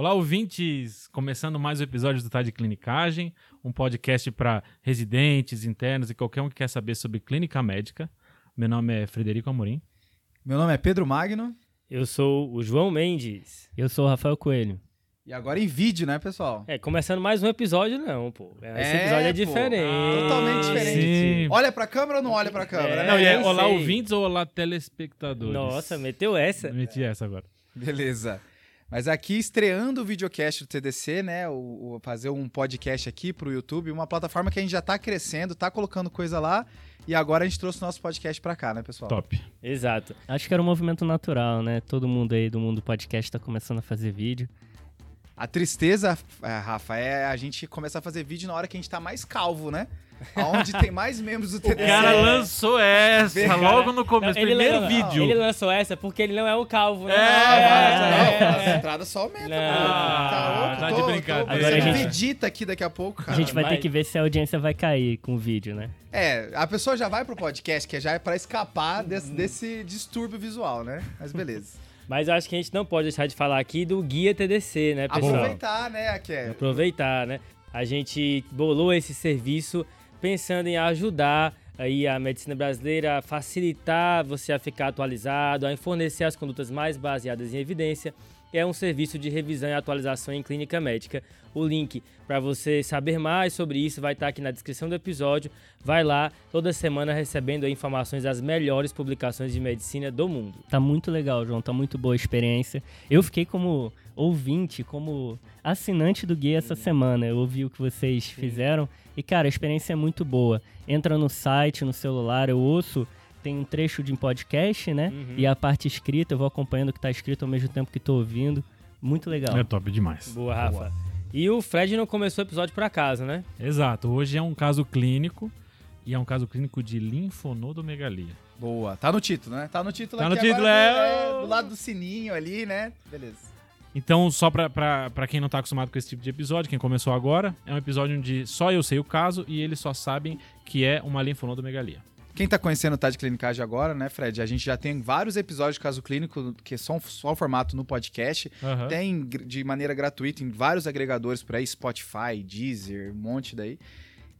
Olá, ouvintes! Começando mais um episódio do Tá de Clinicagem, um podcast para residentes, internos e qualquer um que quer saber sobre clínica médica. Meu nome é Frederico Amorim. Meu nome é Pedro Magno. Eu sou o João Mendes. Eu sou o Rafael Coelho. E agora em vídeo, né, pessoal? É, começando mais um episódio, não, pô. Esse episódio é pô. diferente. Totalmente diferente. Sim. Olha pra câmera ou não olha pra câmera? É, Não, e é olá, sei. ouvintes ou olá, telespectadores? Nossa, meteu essa. Meti essa agora. Beleza. Mas aqui, estreando o videocast do TDC, né? O, o- fazer um podcast aqui pro YouTube, uma plataforma que a gente já tá crescendo, tá colocando coisa lá. E agora a gente trouxe o nosso podcast pra cá, né, pessoal? Top. Exato. Acho que era um movimento natural, né? Todo mundo aí do mundo podcast tá começando a fazer vídeo. A tristeza, é, Rafa, é a gente começar a fazer vídeo na hora que a gente tá mais calvo, né? Onde tem mais membros do O TDC. cara lançou essa Cara, logo no começo, Não, ele primeiro não- vídeo. Ele lançou essa porque ele não é o calvo, né? É, Não, é, as entradas só aumentam. Não. Tá louco? Tá de brincadeira. Agora a gente- Vegeta aqui daqui a pouco, cara. a gente vai, vai. ter que ver se a audiência vai cair com o vídeo, né? É, a pessoa já vai pro podcast, que já é pra escapar desse, desse distúrbio visual, né? Mas beleza. Mas eu acho que a gente não pode deixar de falar aqui do Guia TDC, né, pessoal? Aproveitar, né, que é... Aproveitar, né? A gente bolou esse serviço pensando em ajudar aí a medicina brasileira a facilitar você a ficar atualizado, a fornecer as condutas mais baseadas em evidência. É um serviço de revisão e atualização em clínica médica. O link para você saber mais sobre isso vai estar aqui na descrição do episódio. Vai lá toda semana recebendo informações das melhores publicações de medicina do mundo. Tá muito legal, João. Tá muito boa a experiência. Eu fiquei como ouvinte, como assinante do guia essa semana. Eu ouvi o que vocês fizeram. E, cara, a experiência é muito boa. Entra no site, no celular, eu ouço. Tem um trecho de podcast, né? Uhum. E a parte escrita, eu vou acompanhando o que tá escrito ao mesmo tempo que tô ouvindo. Muito legal. É top demais. Boa, Rafa. E o Fred não começou o episódio por acaso, né? Exato. Hoje é um caso clínico e é um caso clínico de linfonodomegalia. Boa. Tá no título, né? Tá no título Tá aqui no título, agora, é o- Do lado do sininho ali, né? Beleza. Então, só pra, pra, pra quem não tá acostumado com esse tipo de episódio, quem começou agora, é um episódio onde só eu sei o caso e eles só sabem que é uma linfonodomegalia. Quem tá conhecendo o Tá de Clinicagem agora, né, Fred? A gente já tem vários episódios de caso clínico que são só o formato no podcast. Aham. Tem de maneira gratuita em vários agregadores por aí, Spotify, Deezer, um monte daí.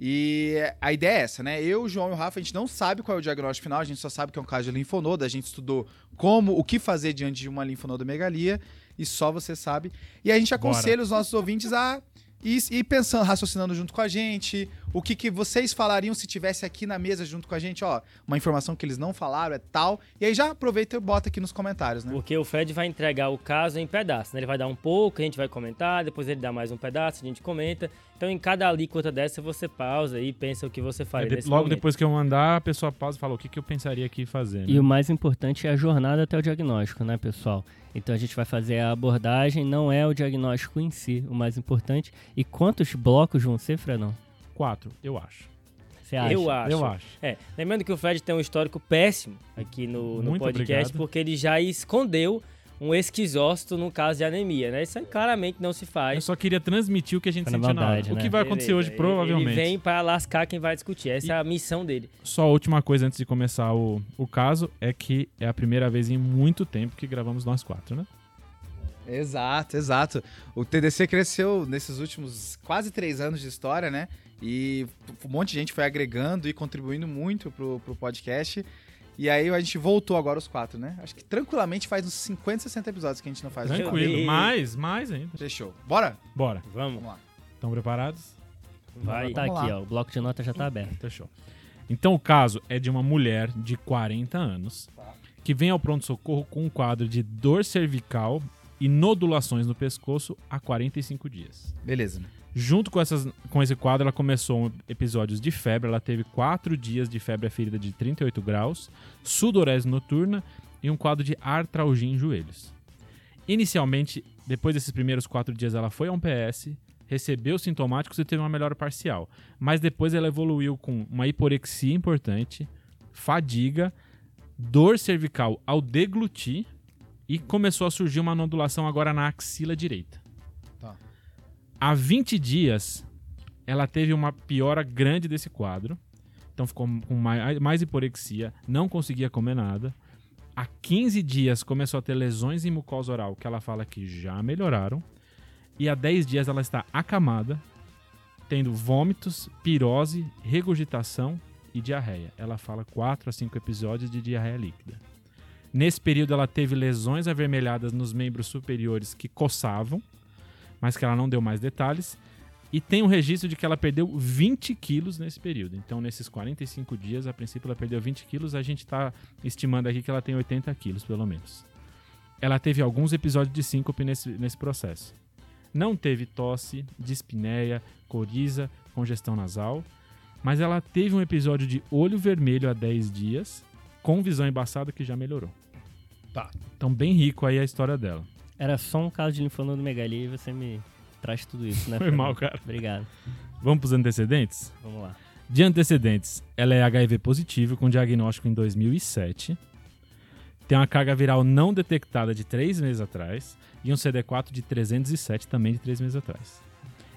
E a ideia é essa, né? Eu, o João e o Rafa, a gente não sabe qual é o diagnóstico final, a gente só sabe que é um caso de linfonodo, a gente estudou como, o que fazer diante de uma linfonodomegalia, e só você sabe. E a gente aconselha os nossos ouvintes a ir, ir pensando, raciocinando junto com a gente, o que, que vocês falariam se tivesse aqui na mesa junto com a gente, ó, uma informação que eles não falaram é tal, e aí já aproveita e bota aqui nos comentários, né? Porque o Fred vai entregar o caso em pedaços, né? Ele vai dar um pouco, a gente vai comentar, depois ele dá mais um pedaço, a gente comenta. Então, em cada alíquota dessa, você pausa e pensa o que você É, faria de- nesse logo momento. depois que eu mandar, a pessoa pausa e fala o que, que eu pensaria aqui fazer. né? E o mais importante é a jornada até o diagnóstico, né, pessoal? Então a gente vai fazer a abordagem, não é o diagnóstico em si o mais importante. E quantos blocos vão ser, Fredão? Quatro, eu acho. Você acha? Eu acho. Eu acho. É, lembrando que o Fred tem um histórico péssimo aqui no, no podcast, obrigado. porque ele já escondeu um esquizócito no caso de anemia, né? Isso aí claramente não se Eu faz. só queria transmitir o que a gente sentiu na hora. O que né? vai acontecer Beleza, hoje, provavelmente. Ele vem pra lascar quem vai discutir. Essa E- é a missão dele. Só a última coisa antes de começar o, o caso é que é a primeira vez em muito tempo que gravamos nós quatro, né? Exato, exato. O TDC cresceu nesses últimos quase três anos de história, né? E um monte de gente foi agregando e contribuindo muito pro, pro podcast. E aí a gente voltou agora os quatro, né? Acho que tranquilamente faz uns 50, 60 episódios que a gente não faz. Tranquilo. E- Mais, mais ainda. Fechou. Bora? Bora. Vamos, Vamos lá. Estão preparados? vai. Tá Vamos aqui, ó. O bloco de nota já tá aberto. Fechou. Então o caso é de uma mulher de 40 anos que vem ao pronto-socorro com um quadro de dor cervical e nodulações no pescoço há 45 dias. Beleza. Junto com, essas, com esse quadro, ela começou episódios de febre. Ela teve quatro dias de febre aferida de 38 graus, sudorese noturna e um quadro de artralgia em joelhos. Inicialmente, depois desses primeiros quatro dias, ela foi a um PS, recebeu sintomáticos e teve uma melhora parcial. Mas depois ela evoluiu com uma hiporexia importante, fadiga, dor cervical ao deglutir e começou a surgir uma nodulação agora na axila direita. Há 20 dias, ela teve uma piora grande desse quadro. Então ficou com mais, mais hiporexia, não conseguia comer nada. Há 15 dias começou a ter lesões em mucosa oral, que ela fala que já melhoraram. E há 10 dias ela está acamada, tendo vômitos, pirose, regurgitação e diarreia. Ela fala 4 a 5 episódios de diarreia líquida. Nesse período ela teve lesões avermelhadas nos membros superiores que coçavam, mas que ela não deu mais detalhes. E tem um registro de que ela perdeu 20 quilos nesse período. Então, nesses 45 dias, a princípio ela perdeu 20 quilos. A gente está estimando aqui que ela tem 80 quilos, pelo menos. Ela teve alguns episódios de síncope nesse, nesse processo. Não teve tosse, dispneia, coriza, congestão nasal. Mas ela teve um episódio de olho vermelho há 10 dias, com visão embaçada que já melhorou. Tá. Então, bem rico aí a história dela. Era só um caso de linfonodomegalia e você me traz tudo isso, né? Foi mal, cara. Obrigado. Vamos pros antecedentes? Vamos lá. De antecedentes, ela é HIV positivo com diagnóstico em 2007. Tem uma carga viral não detectada de 3 meses atrás e um CD4 de 307 também de 3 meses atrás.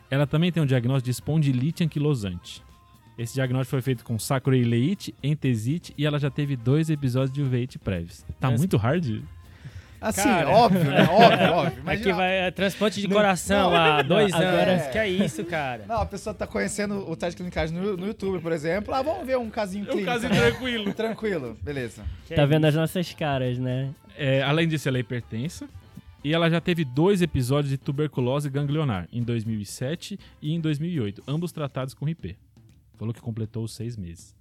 Ela também tem um diagnóstico de espondilite anquilosante. Esse diagnóstico foi feito com sacroileite, entesite e ela já teve dois episódios de uveite prévios. Tá Mas- muito hard? Assim, Cara. óbvio, né? Óbvio, óbvio. Aqui Imagina- vai é, transplante de coração não, há dois agora- anos. Que é isso, cara? Não, a pessoa tá conhecendo o teste clinicagem no, no YouTube, por exemplo. Ah, vamos ver um casinho É um clínico. caso né? tranquilo. Tranquilo, beleza. Que Tá é vendo as nossas caras, né? É, além disso, ela é hipertensa. E ela já teve dois episódios de tuberculose ganglionar, em 2007 e em 2008, ambos tratados com RIP. Falou que completou os seis meses.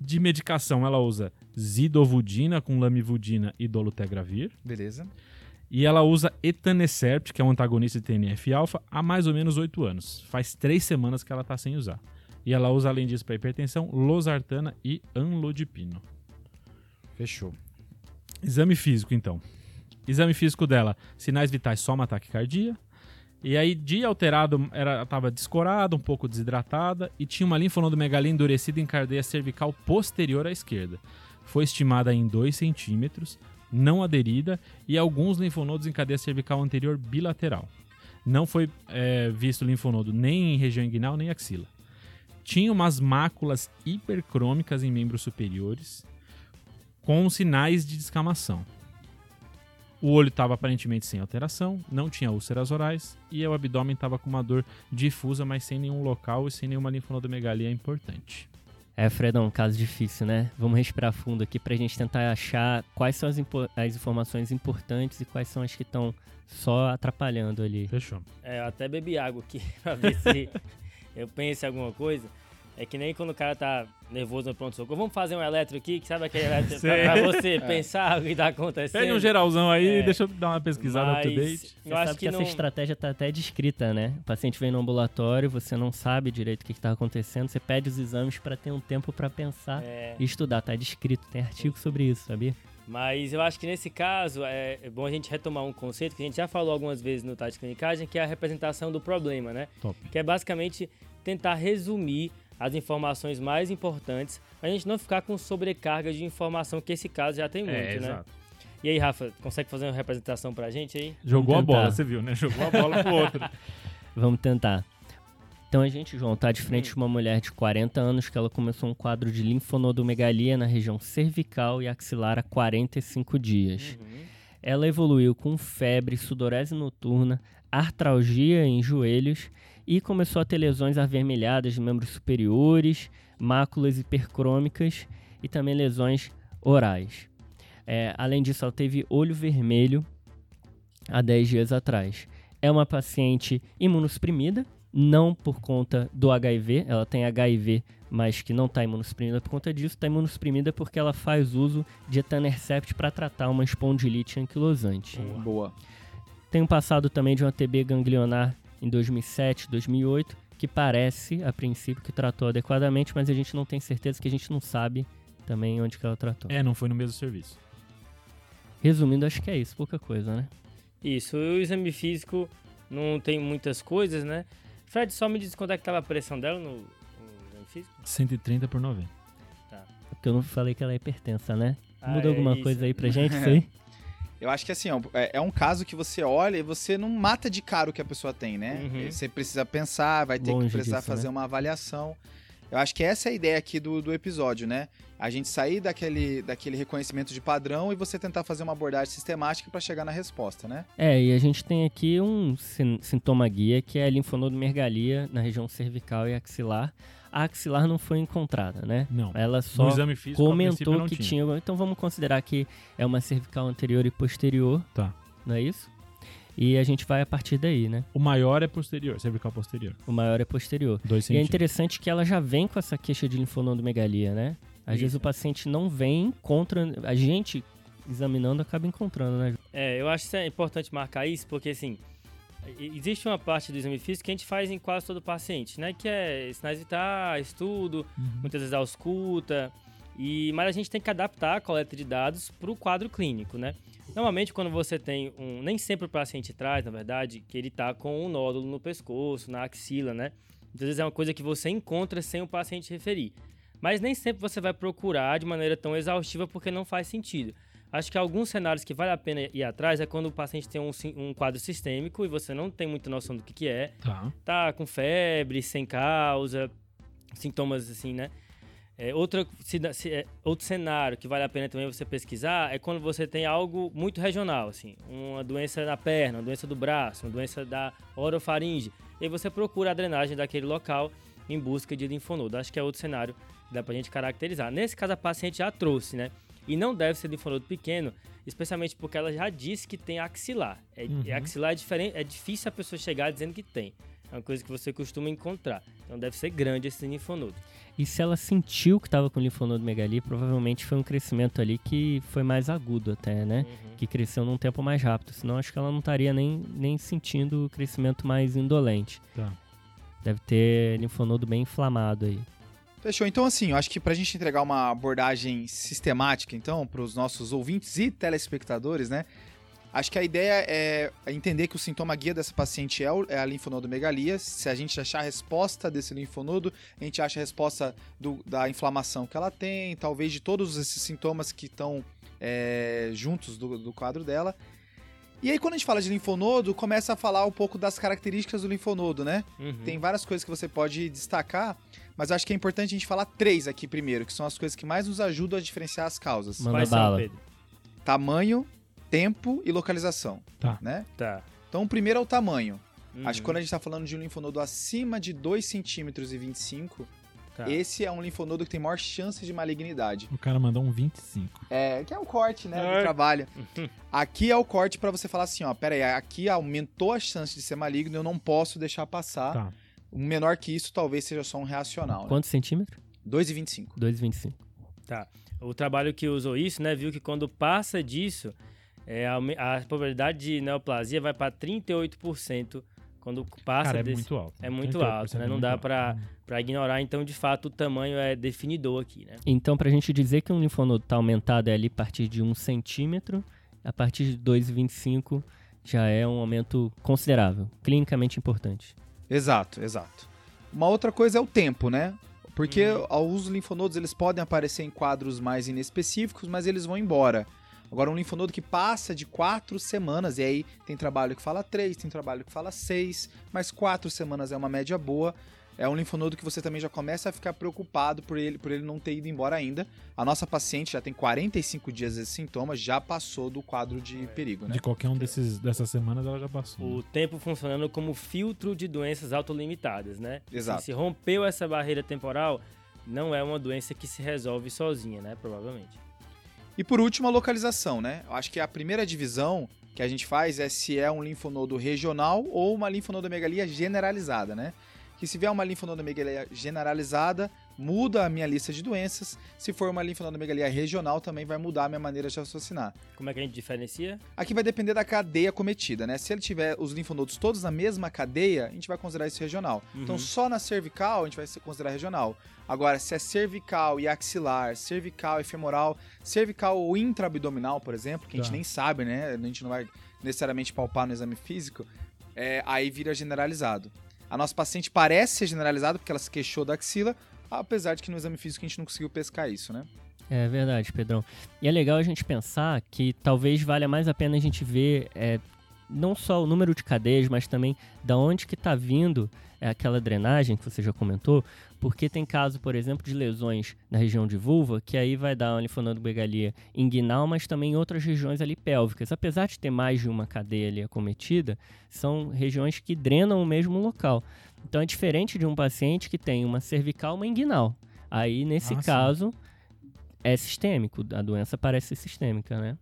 De medicação, ela usa zidovudina com lamivudina e dolutegravir. Beleza. E ela usa etanercept, que é um antagonista de TNF-alfa, há mais ou menos oito anos. Faz três semanas que ela está sem usar. E ela usa, além disso, para hipertensão, losartana e anlodipino. Fechou. Exame físico, então. Exame físico dela, sinais vitais só uma taquicardia. E aí, dia alterado, ela estava descorada, um pouco desidratada e tinha uma linfonodomegalia endurecida em cadeia cervical posterior à esquerda. Foi estimada em 2 centímetros, não aderida, e alguns linfonodos em cadeia cervical anterior bilateral. Não foi é, visto linfonodo nem em região inguinal nem axila. Tinha umas máculas hipercrômicas em membros superiores, com sinais de descamação. O olho estava aparentemente sem alteração, não tinha úlceras orais e o abdômen estava com uma dor difusa, mas sem nenhum local e sem nenhuma linfonodomegalia importante. É, Fredão, um caso difícil, né? Vamos respirar fundo aqui pra gente tentar achar quais são as, impo- as informações importantes e quais são as que estão só atrapalhando ali. Fechou. É, eu até bebi água aqui pra ver se eu penso em alguma coisa. É que nem quando o cara tá nervoso no pronto-socorro. Vamos fazer um eletro aqui, que sabe aquele eletro pra, pra você pensar o que tá acontecendo. Pede um geralzão aí, É. deixa eu dar uma pesquisada Mas up-to-date. Você eu acho sabe que, que não... essa estratégia tá até descrita, né? O paciente vem no ambulatório, você não sabe direito o que, que tá acontecendo, você pede os exames pra ter um tempo pra pensar É, e estudar. Tá descrito, tem artigo sobre isso, sabia? mas eu acho que nesse caso é é bom a gente retomar um conceito que a gente já falou algumas vezes no Tati Clinicagem, que é a representação do problema, né? Top. que é basicamente tentar resumir as informações mais importantes, pra gente não ficar com sobrecarga de informação, que esse caso já tem muito, É, né? exato. E aí, Rafa, consegue fazer uma representação pra gente aí? Jogou a bola, você viu, né? Jogou a bola pro outro. Vamos tentar. Então a gente, João, tá de frente com uma mulher de 40 anos que ela começou um quadro de linfonodomegalia na região cervical e axilar há 45 dias. Ela evoluiu com febre, sudorese noturna, artralgia em joelhos e começou a ter lesões avermelhadas de membros superiores, máculas hipercrômicas e também lesões orais. É, além disso, ela teve olho vermelho há 10 dias atrás. É uma paciente imunossuprimida, não por conta do HIV, ela tem HIV, mas que não está imunossuprimida por conta disso, está imunossuprimida porque ela faz uso de etanercept para tratar uma espondilite anquilosante. Boa. Tem um passado também de uma TB ganglionar em 2007, 2008, que parece, a princípio, que tratou adequadamente, mas a gente não tem certeza que a gente não sabe também onde que ela tratou. É, não foi no mesmo serviço. Resumindo, acho que é isso, pouca coisa, né? Isso, o exame físico não tem muitas coisas, né? Fred, só me diz quanto é que tava a pressão dela no, no exame físico? 130 por 90. Porque eu não falei que ela é hipertensa, né? Ah, Muda é alguma isso. coisa aí pra gente, isso aí? Eu acho que assim, ó, é, é um caso que você olha e você não mata de cara o que a pessoa tem, né? Uhum. Você precisa pensar, vai ter Longe que precisar disso, fazer né? uma avaliação. Eu acho que essa é a ideia aqui do, do episódio, né? A gente sair daquele, daquele reconhecimento de padrão e você tentar fazer uma abordagem sistemática para chegar na resposta, né? É, e a gente tem aqui um sin- sintoma guia que é a linfonodomergalia na região cervical e axilar. A axilar não foi encontrada, né? Não. Ela No só exame físico, comentou não que tinha. Então vamos considerar que é uma cervical anterior e posterior. Tá. Não é isso? E a gente vai a partir daí, né? O maior é posterior, cervical posterior. O maior é posterior. 2 E é centímetros. interessante que ela já vem com essa queixa de linfonodomegalia, né? Às Isso. vezes o paciente não vem, encontra. A gente examinando acaba encontrando, né? É, eu acho que é importante marcar isso, porque assim, existe uma parte do exame físico que a gente faz em quase todo paciente, né? Que é sinais vitais, estudo, muitas vezes ausculta, e, mas a gente tem que adaptar a coleta de dados para o quadro clínico, né? Normalmente, quando você tem um. Nem sempre o paciente traz, na verdade, que ele tá com um nódulo no pescoço, na axila, né? Muitas vezes é uma coisa que você encontra sem o paciente referir. Mas nem sempre você vai procurar de maneira tão exaustiva porque não faz sentido. Acho que alguns cenários que vale a pena ir atrás é quando o paciente tem um, um quadro sistêmico e você não tem muita noção do que, que é. Tá. Tá com febre, sem causa, sintomas assim, né? É, outra, cida- se- é, outro cenário que vale a pena também você pesquisar é quando você tem algo muito regional, assim, uma doença na perna, uma doença do braço, uma doença da orofaringe. E você procura a drenagem daquele local em busca de linfonodo. Acho que é outro cenário que dá pra gente caracterizar. Nesse caso, a paciente já trouxe, né? E não deve ser linfonodo pequeno, especialmente porque ela já disse que tem axilar. É, Uhum. é axilar é diferente, é difícil a pessoa chegar dizendo que tem. É uma coisa que você costuma encontrar. Então deve ser grande esse linfonodo. E se ela sentiu que estava com linfonodomegalia, provavelmente foi um crescimento ali que foi mais agudo até, né? Que cresceu num tempo mais rápido. Senão acho que ela não estaria nem, nem sentindo o crescimento mais indolente. Tá. Deve ter linfonodo bem inflamado aí. Fechou. Então, assim, eu acho que pra gente entregar uma abordagem sistemática, então, pros nossos ouvintes e telespectadores, né? Acho que a ideia é entender que o sintoma guia dessa paciente é, o- é a linfonodomegalia. Se a gente achar a resposta desse linfonodo, a gente acha a resposta do- da inflamação que ela tem, talvez de todos esses sintomas que estão é, juntos do, do quadro dela. E aí, quando a gente fala de linfonodo, começa a falar um pouco das características do linfonodo, né? Uhum. Tem várias coisas que você pode destacar, mas acho que é importante a gente falar três aqui primeiro, que são as coisas que mais nos ajudam a diferenciar as causas: Manda Quais bala. Pedro? tamanho, tempo e localização. Tá. Né? Tá. Então, o primeiro é o tamanho. Acho que Uhum. quando a gente está falando de um linfonodo acima de 2,25 cm, Tá. esse é um linfonodo que tem maior chance de malignidade. O cara mandou um 25. É, que é um corte, né, É. do trabalho. Aqui é o corte para você falar assim, ó, pera aí, aqui aumentou a chance de ser maligno, eu não posso deixar passar. Tá. Um menor que isso talvez seja só um reacional, né? Quantos centímetros? 2,25. 2,25. O trabalho que usou isso, né, viu que quando passa disso, é, aume- a probabilidade de neoplasia vai para 38% quando passa Cara, é desse. muito alto. é muito 38% alto, né? é Não dá Para ignorar, então, de fato, o tamanho é definidor aqui, né? Então, pra gente dizer que um linfonodo tá aumentado é ali a partir de 1 centímetro, a partir de 2,25 já é um aumento considerável, clinicamente importante. Exato, exato. Uma outra coisa é o tempo, né? Porque Uhum. os linfonodos eles podem aparecer em quadros mais inespecíficos, mas eles vão embora. Agora, um linfonodo que passa de quatro semanas, e aí tem trabalho que fala três, tem trabalho que fala seis, mas quatro semanas é uma média boa. É um linfonodo que você também já começa a ficar preocupado por ele, por ele não ter ido embora ainda. A nossa paciente já tem 45 dias desses sintomas, já passou do quadro de perigo, né? De qualquer um desses, dessas semanas ela já passou. O né? tempo funcionando como filtro de doenças autolimitadas, né? Exato. Se rompeu essa barreira temporal, não é uma doença que se resolve sozinha, né? Provavelmente. E por último, a localização, né? Eu acho que a primeira divisão que a gente faz é se é um linfonodo regional ou uma linfonodomegalia generalizada, né? Que se vier uma linfonodomegalia generalizada, muda a minha lista de doenças. Se for uma linfonodomegalia regional, também vai mudar a minha maneira de raciocinar. Como é que a gente diferencia? Aqui vai depender da cadeia cometida, né? Se ele tiver os linfonodos todos na mesma cadeia, a gente vai considerar isso regional. Uhum. Então, só na cervical, a gente vai considerar regional. Agora, se é cervical e axilar, cervical e femoral, cervical ou intraabdominal, por exemplo, que a gente Tá. nem sabe, né? A gente não vai necessariamente palpar no exame físico, é, aí vira generalizado. A nossa paciente parece ser generalizada porque ela se queixou da axila, apesar de que no exame físico a gente não conseguiu pescar isso, né? É verdade, Pedrão. E é legal a gente pensar que talvez valha mais a pena a gente ver é, não só o número de cadeias, mas também da onde que está vindo é, aquela drenagem que você já comentou, Porque tem caso, por exemplo, de lesões na região de vulva, que aí vai dar uma linfonodomegalia inguinal, mas também em outras regiões ali pélvicas. Apesar de ter mais de uma cadeia ali acometida, são regiões que drenam o mesmo local. Então é diferente de um paciente que tem uma cervical uma inguinal. Aí, nesse Ah, sim. caso, é sistêmico, a doença parece ser sistêmica, né?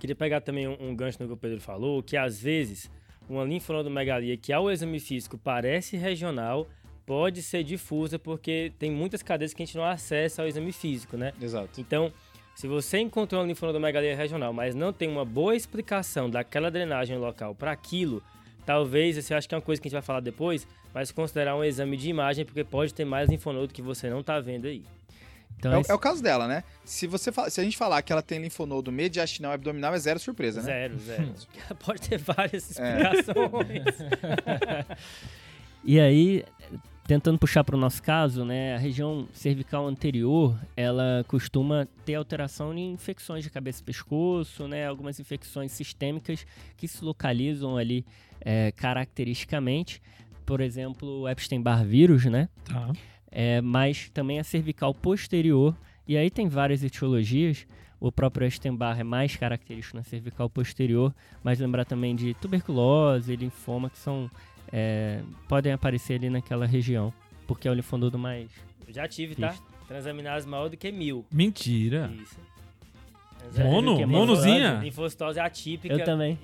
Queria pegar também um, um gancho no que o Pedro falou, que às vezes uma linfonodomegalia que ao exame físico parece regional pode ser difusa porque tem muitas cadeias que a gente não acessa ao exame físico, né? Exato. Então, se você encontrou uma linfonodomegalia regional, mas não tem uma boa explicação daquela drenagem local para aquilo, talvez, você acha que é uma coisa que a gente vai falar depois, mas considerar um exame de imagem porque pode ter mais linfonodo que você não tá vendo aí. Então, É, o- esse- é o caso dela, né? Se, você fala- se a gente falar que ela tem linfonodo mediastinal e abdominal, é zero surpresa, né? Zero, zero. pode ter várias É. explicações. E aí, tentando puxar para o nosso caso, né, a região cervical anterior, ela costuma ter alteração em infecções de cabeça e pescoço, né, algumas infecções sistêmicas que se localizam ali é, caracteristicamente, por exemplo, o Epstein-Barr vírus, né, Tá. é, mas também a cervical posterior. E aí tem várias etiologias. O próprio Epstein-Barr é mais característico na cervical posterior, mas lembrar também de tuberculose, linfoma, que são é, podem aparecer ali naquela região, porque é o linfonodo mais. Eu já tive, tá? Transaminase maior do que mil. Mentira. Isso. Mono? é Monozinha? Linfocitose atípica. Eu também.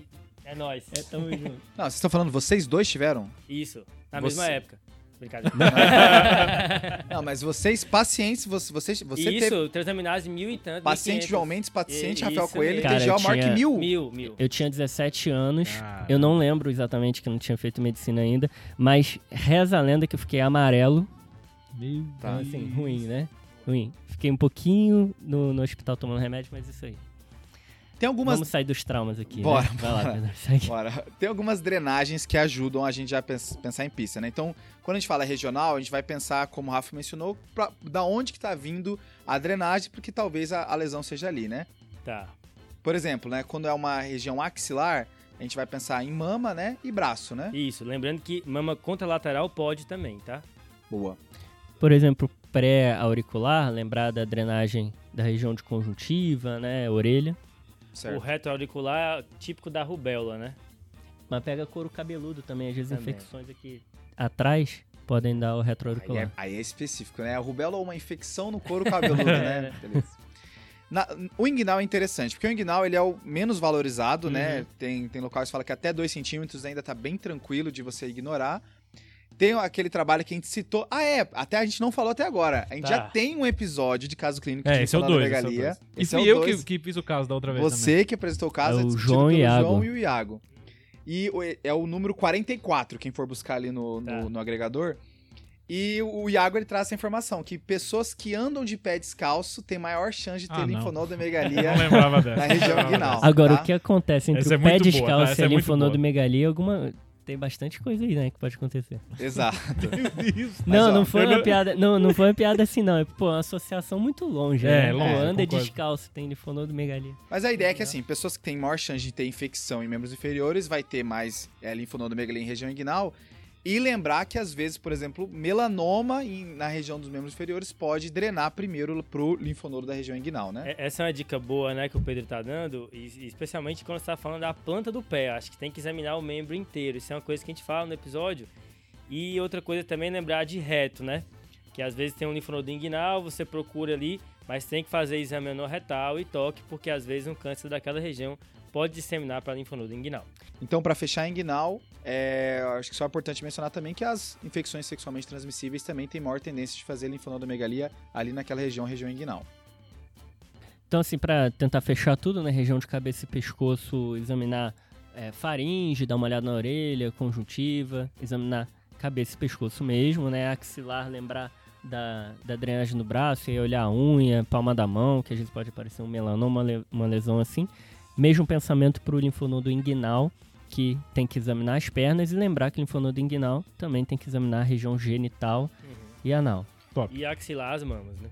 É nóis. É, tamo junto. Não, vocês estão falando, vocês dois tiveram? Isso. Na Você- mesma época. Brincadeira. Não, mas vocês, pacientes, você, você, você Isso, teve transaminase mil e tanto. paciente 1.500. João Mendes, paciente Isso Rafael Coelho, mesmo. Cara, TGO Mark tinha- Mil. Mil, mil. Eu tinha 17 anos. Cara. Eu não lembro exatamente que eu não tinha feito medicina ainda, mas reza a lenda que eu fiquei amarelo Meu Tá. Então, assim, ruim, né? Ruim. Fiquei um pouquinho no, no hospital tomando remédio, mas isso aí. Tem algumas Vamos sair dos traumas aqui, Bora, né? Vai lá, bora. Pedro. Segue. Bora. Tem algumas drenagens que ajudam a gente a pens- pensar em pista, né? Então, quando a gente fala regional, a gente vai pensar, como o Rafa mencionou, pra, da onde que tá vindo a drenagem, porque talvez a, a lesão seja ali, né? Tá. Por exemplo, né, quando é uma região axilar, a gente vai pensar em mama, né, e braço, né? Isso. Lembrando que mama contralateral pode também, tá? Boa. Por exemplo, pré-auricular, lembrar da drenagem da região de conjuntiva, né? Orelha. O Certo. retroauricular é típico da rubéola, né? Mas pega couro cabeludo também. Às vezes Também. infecções aqui atrás podem dar o Aí retroauricular. é, aí é específico, né? A rubéola ou uma infecção no couro cabeludo, né? Beleza. Na- o inguinal é interessante, porque o inguinal ele é o menos valorizado, né? Tem, tem locais que falam que até 2 centímetros ainda tá bem tranquilo de você ignorar. Tem aquele trabalho que a gente citou. Ah, é. Até a gente não falou até agora. A gente Tá. já tem um episódio de caso clínico É, de esse é o linfonodomegalia. 2. Esse é o dois. E Esse fui é o eu dois. que, que fiz o caso da outra vez também. Você que apresentou o caso É é, o discutido João e. João e o Iago. E é o número 44, quem for buscar ali no, no, Tá. no agregador. E o Iago ele traz essa informação: que pessoas que andam de pé descalço têm maior chance de ter Ah, linfonodomegalia na região inguinal. Agora, tá? o que acontece entre Essa é o pé muito boa, tá? descalço e a é linfonodomegalia, alguma... Tem bastante coisa aí, né, que pode acontecer. Exato. Isso. Mas, não, ó, não foi uma não- piada. Não, não foi uma piada assim, não. É pô, uma associação muito longe. É, né? Pô, longe, anda descalço, tem linfonodomegalia. Mas a ideia é que, assim, pessoas que têm maior chance de ter infecção em membros inferiores vai ter mais é, linfonodomegalia em região inguinal. E lembrar que, às vezes, por exemplo, melanoma em- na região dos membros inferiores pode drenar primeiro pro linfonodo da região inguinal, né? É- Essa é uma dica boa, né, que o Pedro tá dando, e, especialmente quando você tá falando da planta do pé. Acho que tem que examinar o membro inteiro. Isso é uma coisa que a gente fala no episódio. E outra coisa também é lembrar de reto, né? Que às vezes tem um linfonodo inguinal, você procura ali, mas tem que fazer exame anorretal e toque, porque às vezes um câncer daquela região pode disseminar para linfonodo inguinal. Então, para fechar a inguinal, é, acho que só é importante mencionar também que as infecções sexualmente transmissíveis também têm maior tendência de fazer linfonodomegalia ali naquela região, região inguinal. Então, assim, pra tentar fechar tudo, né? Região de cabeça e pescoço, examinar é, faringe, dar uma olhada na orelha, conjuntiva, examinar cabeça e pescoço mesmo, né? Axilar, lembrar da, da drenagem no braço, e olhar a unha, palma da mão, que às vezes pode aparecer um melanoma, uma lesão assim. Mesmo pensamento pro linfonodo inguinal, que tem que examinar as pernas, e lembrar que linfonodo inguinal também tem que examinar a região genital e anal. E axilar as mamas, né?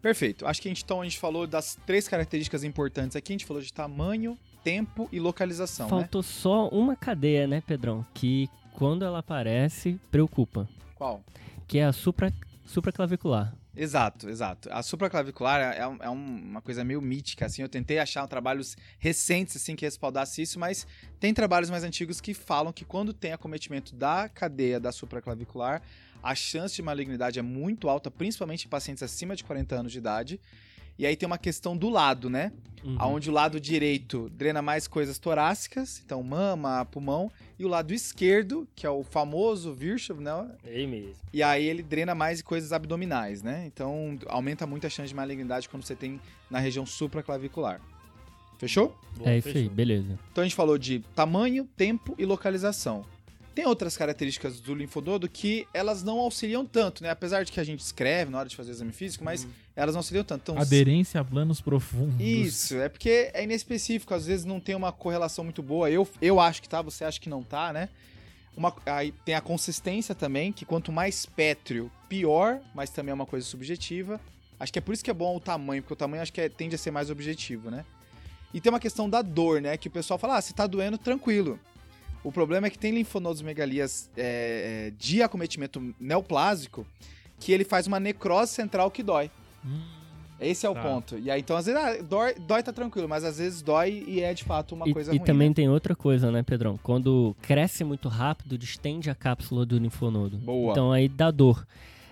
Perfeito. Acho que a gente, então a gente falou das três características importantes aqui. A gente falou de tamanho, tempo e localização, né? Faltou só uma cadeia, né, Pedrão? Que quando ela aparece, preocupa. Qual? Que é a supra, supraclavicular. Exato, exato. A supraclavicular é, é um- uma coisa meio mítica, assim. Eu tentei achar trabalhos recentes, assim, que respaldasse isso, mas tem trabalhos mais antigos que falam que quando tem acometimento da cadeia da supraclavicular, a chance de malignidade é muito alta, principalmente em pacientes acima de 40 anos de idade. E aí tem uma questão do lado, né? Uhum. Onde o lado direito drena mais coisas torácicas, então mama, pulmão, e o lado esquerdo, que é o famoso Virchow, né? Ele mesmo. E aí ele drena mais coisas abdominais, né? Então aumenta muito a chance de malignidade quando você tem na região supraclavicular. Fechou? Boa, é isso aí, beleza. Então a gente falou de tamanho, tempo e localização. Tem outras características do linfonodo que elas não auxiliam tanto, né? Apesar de que a gente escreve na hora de fazer o exame físico, mas elas não auxiliam tanto. Então, Aderência a planos profundos. isso, é porque é inespecífico, às vezes não tem uma correlação muito boa. Eu, eu acho que tá, você acha que não tá, né? Uma, aí tem a consistência também, que quanto mais pétreo, pior, mas também é uma coisa subjetiva. Acho que é por isso que é bom o tamanho, porque o tamanho acho que é- tende a ser mais objetivo, né? E tem uma questão da dor, né? Que o pessoal fala, ah, se tá doendo, tranquilo. O problema é que tem linfonodomegalias é, é, de acometimento neoplásico que ele faz uma necrose central que dói. Hum, Esse é o Tá. ponto. E aí, então, às vezes, ah, dói, dói tá tranquilo, mas às vezes dói e é de fato uma E, coisa e ruim. também né? tem outra coisa, né, Pedrão? Quando cresce muito rápido, distende a cápsula do linfonodo. Boa. Então aí dá dor.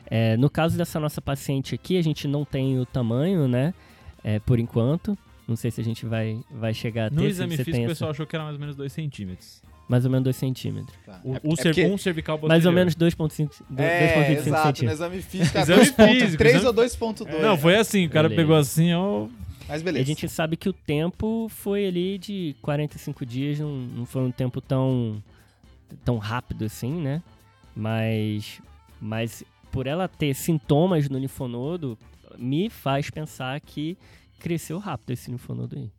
É, no caso dessa nossa paciente aqui, a gente não tem o tamanho, né? É, por enquanto. Não sei se a gente vai, vai chegar a ter. No se exame físico, o essa- pessoal achou que era mais ou menos 2 centímetros. Mais ou menos 2 centímetros. Tá. O, É- o é cer- porque- um cervical posterior. Mais ou menos 2,5 É, 2,25 exato. No centímetros. exame físico é Exame 2.3 físico, ou exame- 2.2. Não, foi assim, o cara aí. pegou assim, ó. Mas E beleza. a gente sabe que o tempo foi ali de 45 dias, não, não foi um tempo tão, tão rápido assim, né? Mas, mas por ela ter sintomas no linfonodo, me faz pensar que cresceu rápido esse linfonodo aí.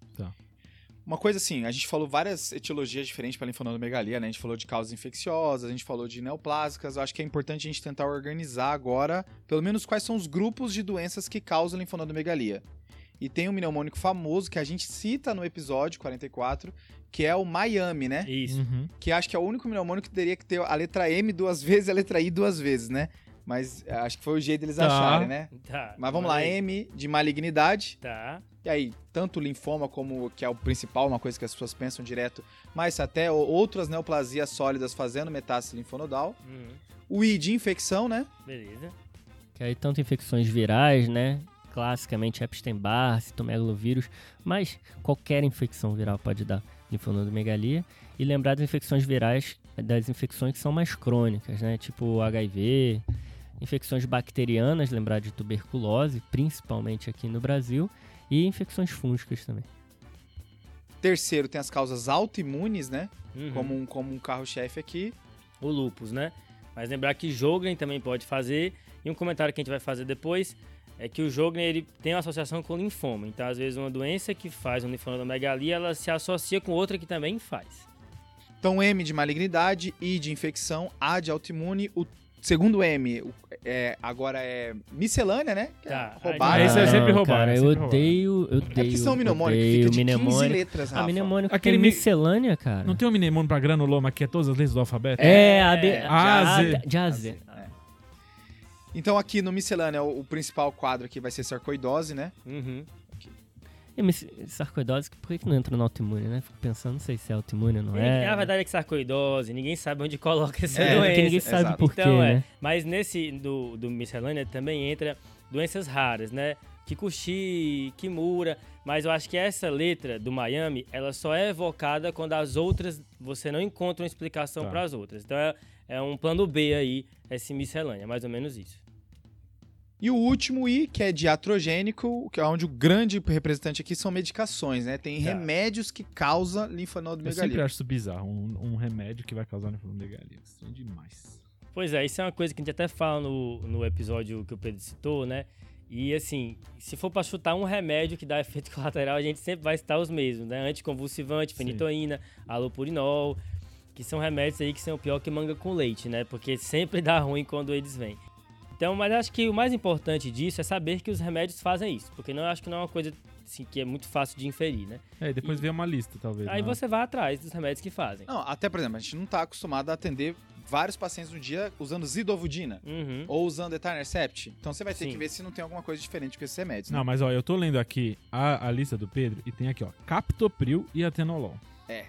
Uma coisa assim, a gente falou várias etiologias diferentes para linfonodomegalia, né? A gente falou de causas infecciosas, a gente falou de neoplásicas. Eu acho que é importante a gente tentar organizar agora, pelo menos quais são os grupos de doenças que causam linfonodomegalia. E tem um pneumônico famoso que a gente cita no episódio 44, que é o Miami, né? Isso. Uhum. que acho que é o único pneumônico que teria que ter a letra M duas vezes e a letra I duas vezes, né? Mas é, acho que foi o jeito deles Tá. acharem, né? Tá. Mas vamos lá. M de malignidade. Tá. E aí, tanto o linfoma como que é o principal, uma coisa que as pessoas pensam direto, mas até outras neoplasias sólidas fazendo metástase linfonodal. Uhum. O I de infecção, né? Beleza. Que aí tanto infecções virais, né? Classicamente Epstein-Barr, citomegalovírus, mas qualquer infecção viral pode dar linfonodomegalia. E lembrar das infecções virais, das infecções que são mais crônicas, né? Tipo HIV, infecções bacterianas, lembrar de tuberculose, principalmente aqui no Brasil, e infecções fúngicas também. Terceiro, tem as causas autoimunes, né? Uhum. Como um, como um carro-chefe aqui. o lupus, né? Mas lembrar que Jogren também pode fazer. E um comentário que a gente vai fazer depois é que o Jogren ele tem uma associação com linfoma. Então, às vezes, uma doença que faz um linfonodomegalia, ela se associa com outra que também faz. Então, M de malignidade, I de infecção, A de autoimune. O segundo M o- é, agora é miscelânea, né? Que é Tá, roubada. Ah, esse é não, sempre roubar, Cara, é eu odeio, eu odeio. É porque são mnemônicos, fica de 15 mnemônico. letras, Rafa. Ah, mnemônico Aquele tem mi- miscelânea, cara. Não tem um mnemônio pra granuloma que é todas as letras do alfabeto? É, a B. É, A, Z. De A a Z. É. Então aqui no miscelânea, o, o principal quadro aqui vai ser sarcoidose, né? Uhum. E mis- sarcoidose, por que, que não entra no autoimune, né? Fico pensando, não sei se é autoimune ou não É, é. a verdade é que sarcoidose, ninguém sabe onde coloca essa É, doença. ninguém sabe exato. por quê, Então, é. né? Mas nesse do, do miscelânea também entra doenças raras, né? Kikuchi, Kimura. Mas eu acho que essa letra do Miami, ela só é evocada quando as outras você não encontra uma explicação Tá. para as outras. Então é, é um plano B aí, esse miscelânea, mais ou menos isso. E o último I, que é diatrogênico, que é onde o grande representante aqui são medicações, né? Tem Tá. remédios que causam Eu sempre linfonodomegalia. acho isso bizarro. Um, um remédio que vai causar linfonodomegalia. Estranho demais. Pois é, isso é uma coisa que a gente até fala no, no episódio que o Pedro citou, né? E assim, se for pra chutar um remédio que dá efeito colateral, a gente sempre vai citar os mesmos, né? Anticonvulsivante, Sim. fenitoína, alopurinol, que são remédios aí que são pior que manga com leite, né? Porque sempre dá ruim quando eles vêm. Então, mas acho que o mais importante disso é saber que os remédios fazem isso, porque não acho que não é uma coisa assim, que é muito fácil de inferir, né? É, e depois E- vem uma lista, talvez. Aí né? você vai atrás dos remédios que fazem. Não, até, por exemplo, a gente não tá acostumado a atender vários pacientes no dia usando zidovudina Uhum. ou usando etanercept. Então você vai ter Sim. que ver se não tem alguma coisa diferente com esses remédios. né? Não, mas ó, eu tô lendo aqui a, a lista do Pedro e tem aqui, ó, captopril e atenolol. É,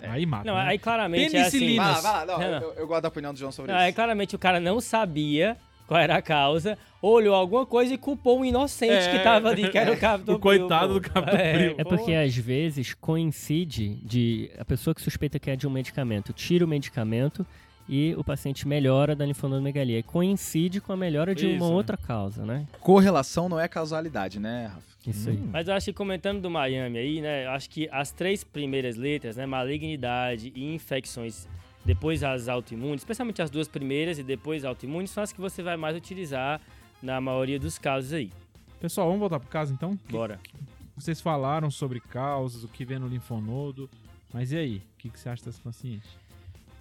é. Aí mata, Não, né? aí claramente é assim. Vai lá, vai lá. Não, Não, não. Eu, eu gosto da opinião do João sobre Não, é isso. claramente o cara não sabia qual era a causa, olhou alguma coisa e culpou um inocente É. que tava ali, que era o Capitão O coitado do Captopril. É porque às vezes coincide de a pessoa que suspeita que é de um medicamento tira o medicamento e o paciente melhora da linfonodomegalia. E coincide com a melhora de Isso, uma né? outra causa, né? Correlação não é causalidade, né, Rafa? Isso aí. Hum. Mas eu acho que comentando do Miami aí, né? Eu acho que as três primeiras letras, né? Malignidade e infecções, depois as autoimunes, especialmente as duas primeiras e depois autoimunes, são as que você vai mais utilizar na maioria dos casos aí. Pessoal, vamos voltar pro caso então? Bora. Vocês falaram sobre causas, o que vê no linfonodo, mas e aí? O que, que você acha dessa paciente?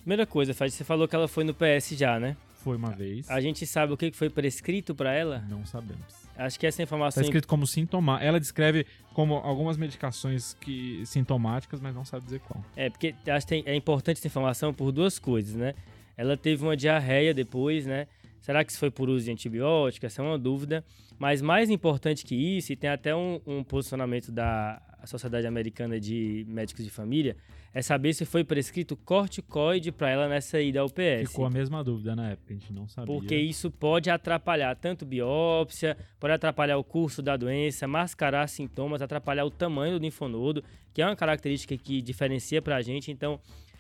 Primeira coisa, Fad, você falou que ela foi no PS já, né? Foi uma vez, A gente sabe o que foi prescrito pra ela? não sabemos. Acho que essa informação escrito como sintoma. Ela descreve como algumas medicações que sintomáticas, mas não sabe dizer qual. É, porque acho que é importante essa informação por duas coisas, né? Ela teve uma diarreia depois, né? Será que isso foi por uso de antibiótico? Essa é uma dúvida. Mas mais importante que isso, e tem até um, um posicionamento da Sociedade Americana de Médicos de Família, é saber se foi prescrito corticoide para ela nessa ida ao PS. Ficou a mesma dúvida na época, a gente não sabia. Porque isso pode atrapalhar tanto biópsia, pode atrapalhar o curso da doença, mascarar sintomas, atrapalhar o tamanho do linfonodo, que é uma característica que diferencia pra gente. Então,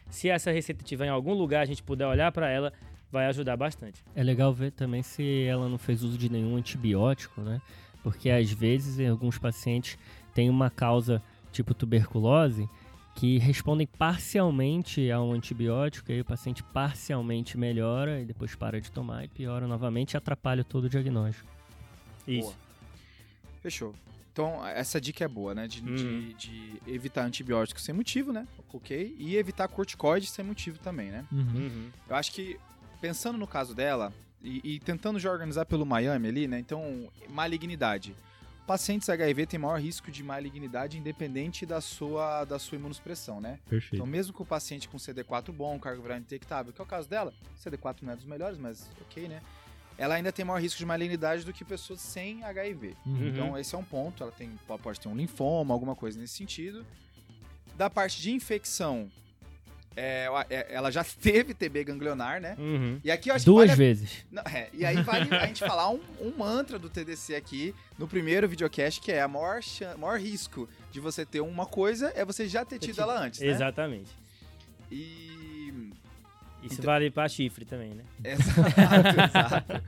se essa receita tiver em algum lugar, a gente puder olhar pra ela, vai ajudar bastante. É legal ver também se ela não fez uso de nenhum antibiótico, né? Porque às vezes em alguns pacientes tem uma causa tipo tuberculose que respondem parcialmente a um antibiótico e aí o paciente parcialmente melhora e depois para de tomar e piora novamente e atrapalha todo o diagnóstico. Isso. Fechou. Então, essa dica é boa, né? De, de- Uhum. de evitar antibióticos sem motivo, né? Ok. E evitar corticoide sem motivo também, né? Uhum. Uhum. Eu acho que, pensando no caso dela, e, e tentando já organizar pelo Miami ali, né? Então, malignidade. Pacientes HIV têm maior risco de malignidade independente da sua, da sua imunossupressão, né? Perfeito. Então, mesmo com o paciente com CD4 bom, cargo viral indetectável, que é o caso dela, CD4 não é dos melhores, mas ok, né? Ela ainda tem maior risco de malignidade do que pessoas sem HIV. Uhum. Então, esse é um ponto. Ela tem, pode ter um linfoma, alguma coisa nesse sentido. Da parte de infecção, é, é, ela já teve TB ganglionar, né? Uhum. E aqui eu acho que Duas vale a- vezes. Não, é, e aí vale a gente falar um, um mantra do TDC aqui no primeiro videocast, que é a maior, maior risco de você ter uma coisa é você já ter tido tido. ela antes, né? Exatamente. E... Isso Então- vale pra chifre também, né? Exato, exato.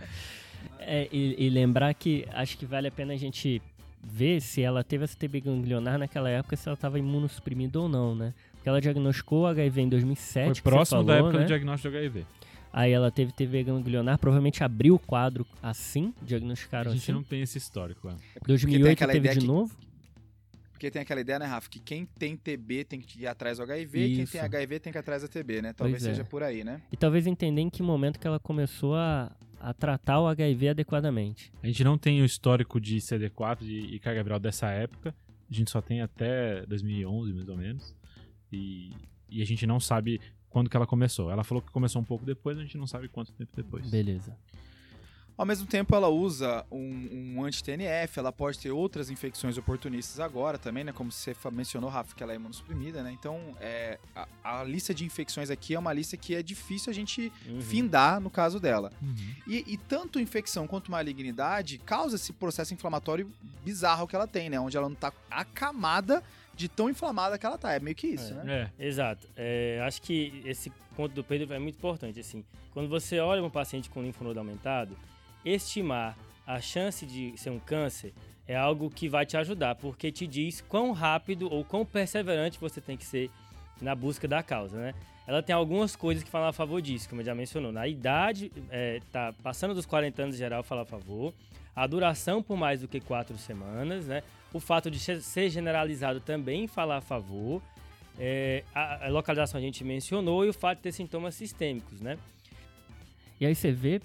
É, e, e lembrar que acho que vale a pena a gente ver se ela teve essa TB ganglionar naquela época, se ela estava imunossuprimida ou não, né? Porque ela diagnosticou HIV em 2007, Foi que próximo da falou, época né? do diagnóstico de HIV. Aí ela teve TB ganglionar, provavelmente abriu o quadro assim, A diagnosticaram gente assim. não tem esse histórico lá. Tem 2008 aquela teve de que- novo. Porque tem aquela ideia, né, Rafa, que quem tem TB tem que ir atrás do HIV, quem Isso. tem HIV tem que ir atrás da TB, né? Talvez Pois é. seja por aí, né? E talvez entender em que momento que ela começou a, a tratar o HIV adequadamente. A gente não tem o histórico de CD4 e, e carga viral dessa época. A gente só tem até 2011, mais ou menos. E, e a gente não sabe quando que ela começou. Ela falou que começou um pouco depois, a gente não sabe quanto tempo depois. Beleza. Ao mesmo tempo, ela usa um, um anti-TNF, ela pode ter outras infecções oportunistas agora também, né? Como você mencionou, Rafa, que ela é imunossuprimida, né? Então, é, a, a lista de infecções aqui é uma lista que é difícil a gente Uhum. findar no caso dela. Uhum. E, e tanto infecção quanto malignidade causa esse processo inflamatório bizarro que ela tem, né? Onde ela não tá acamada de tão inflamada que ela tá. É meio que isso, É. né? É. Exato. É, acho que esse ponto do Pedro é muito importante. Assim, quando você olha um paciente com linfonodo aumentado, estimar a chance de ser um câncer é algo que vai te ajudar, porque te diz quão rápido ou quão perseverante você tem que ser na busca da causa, né? Ela tem algumas coisas que falam a favor disso, como já mencionou. Na idade, é, tá passando dos 40 anos em geral, fala a favor. A duração por mais do que quatro semanas, né? O fato de ser generalizado também fala a favor. É, a, a localização a gente mencionou e o fato de ter sintomas sistêmicos, né? E aí você vê,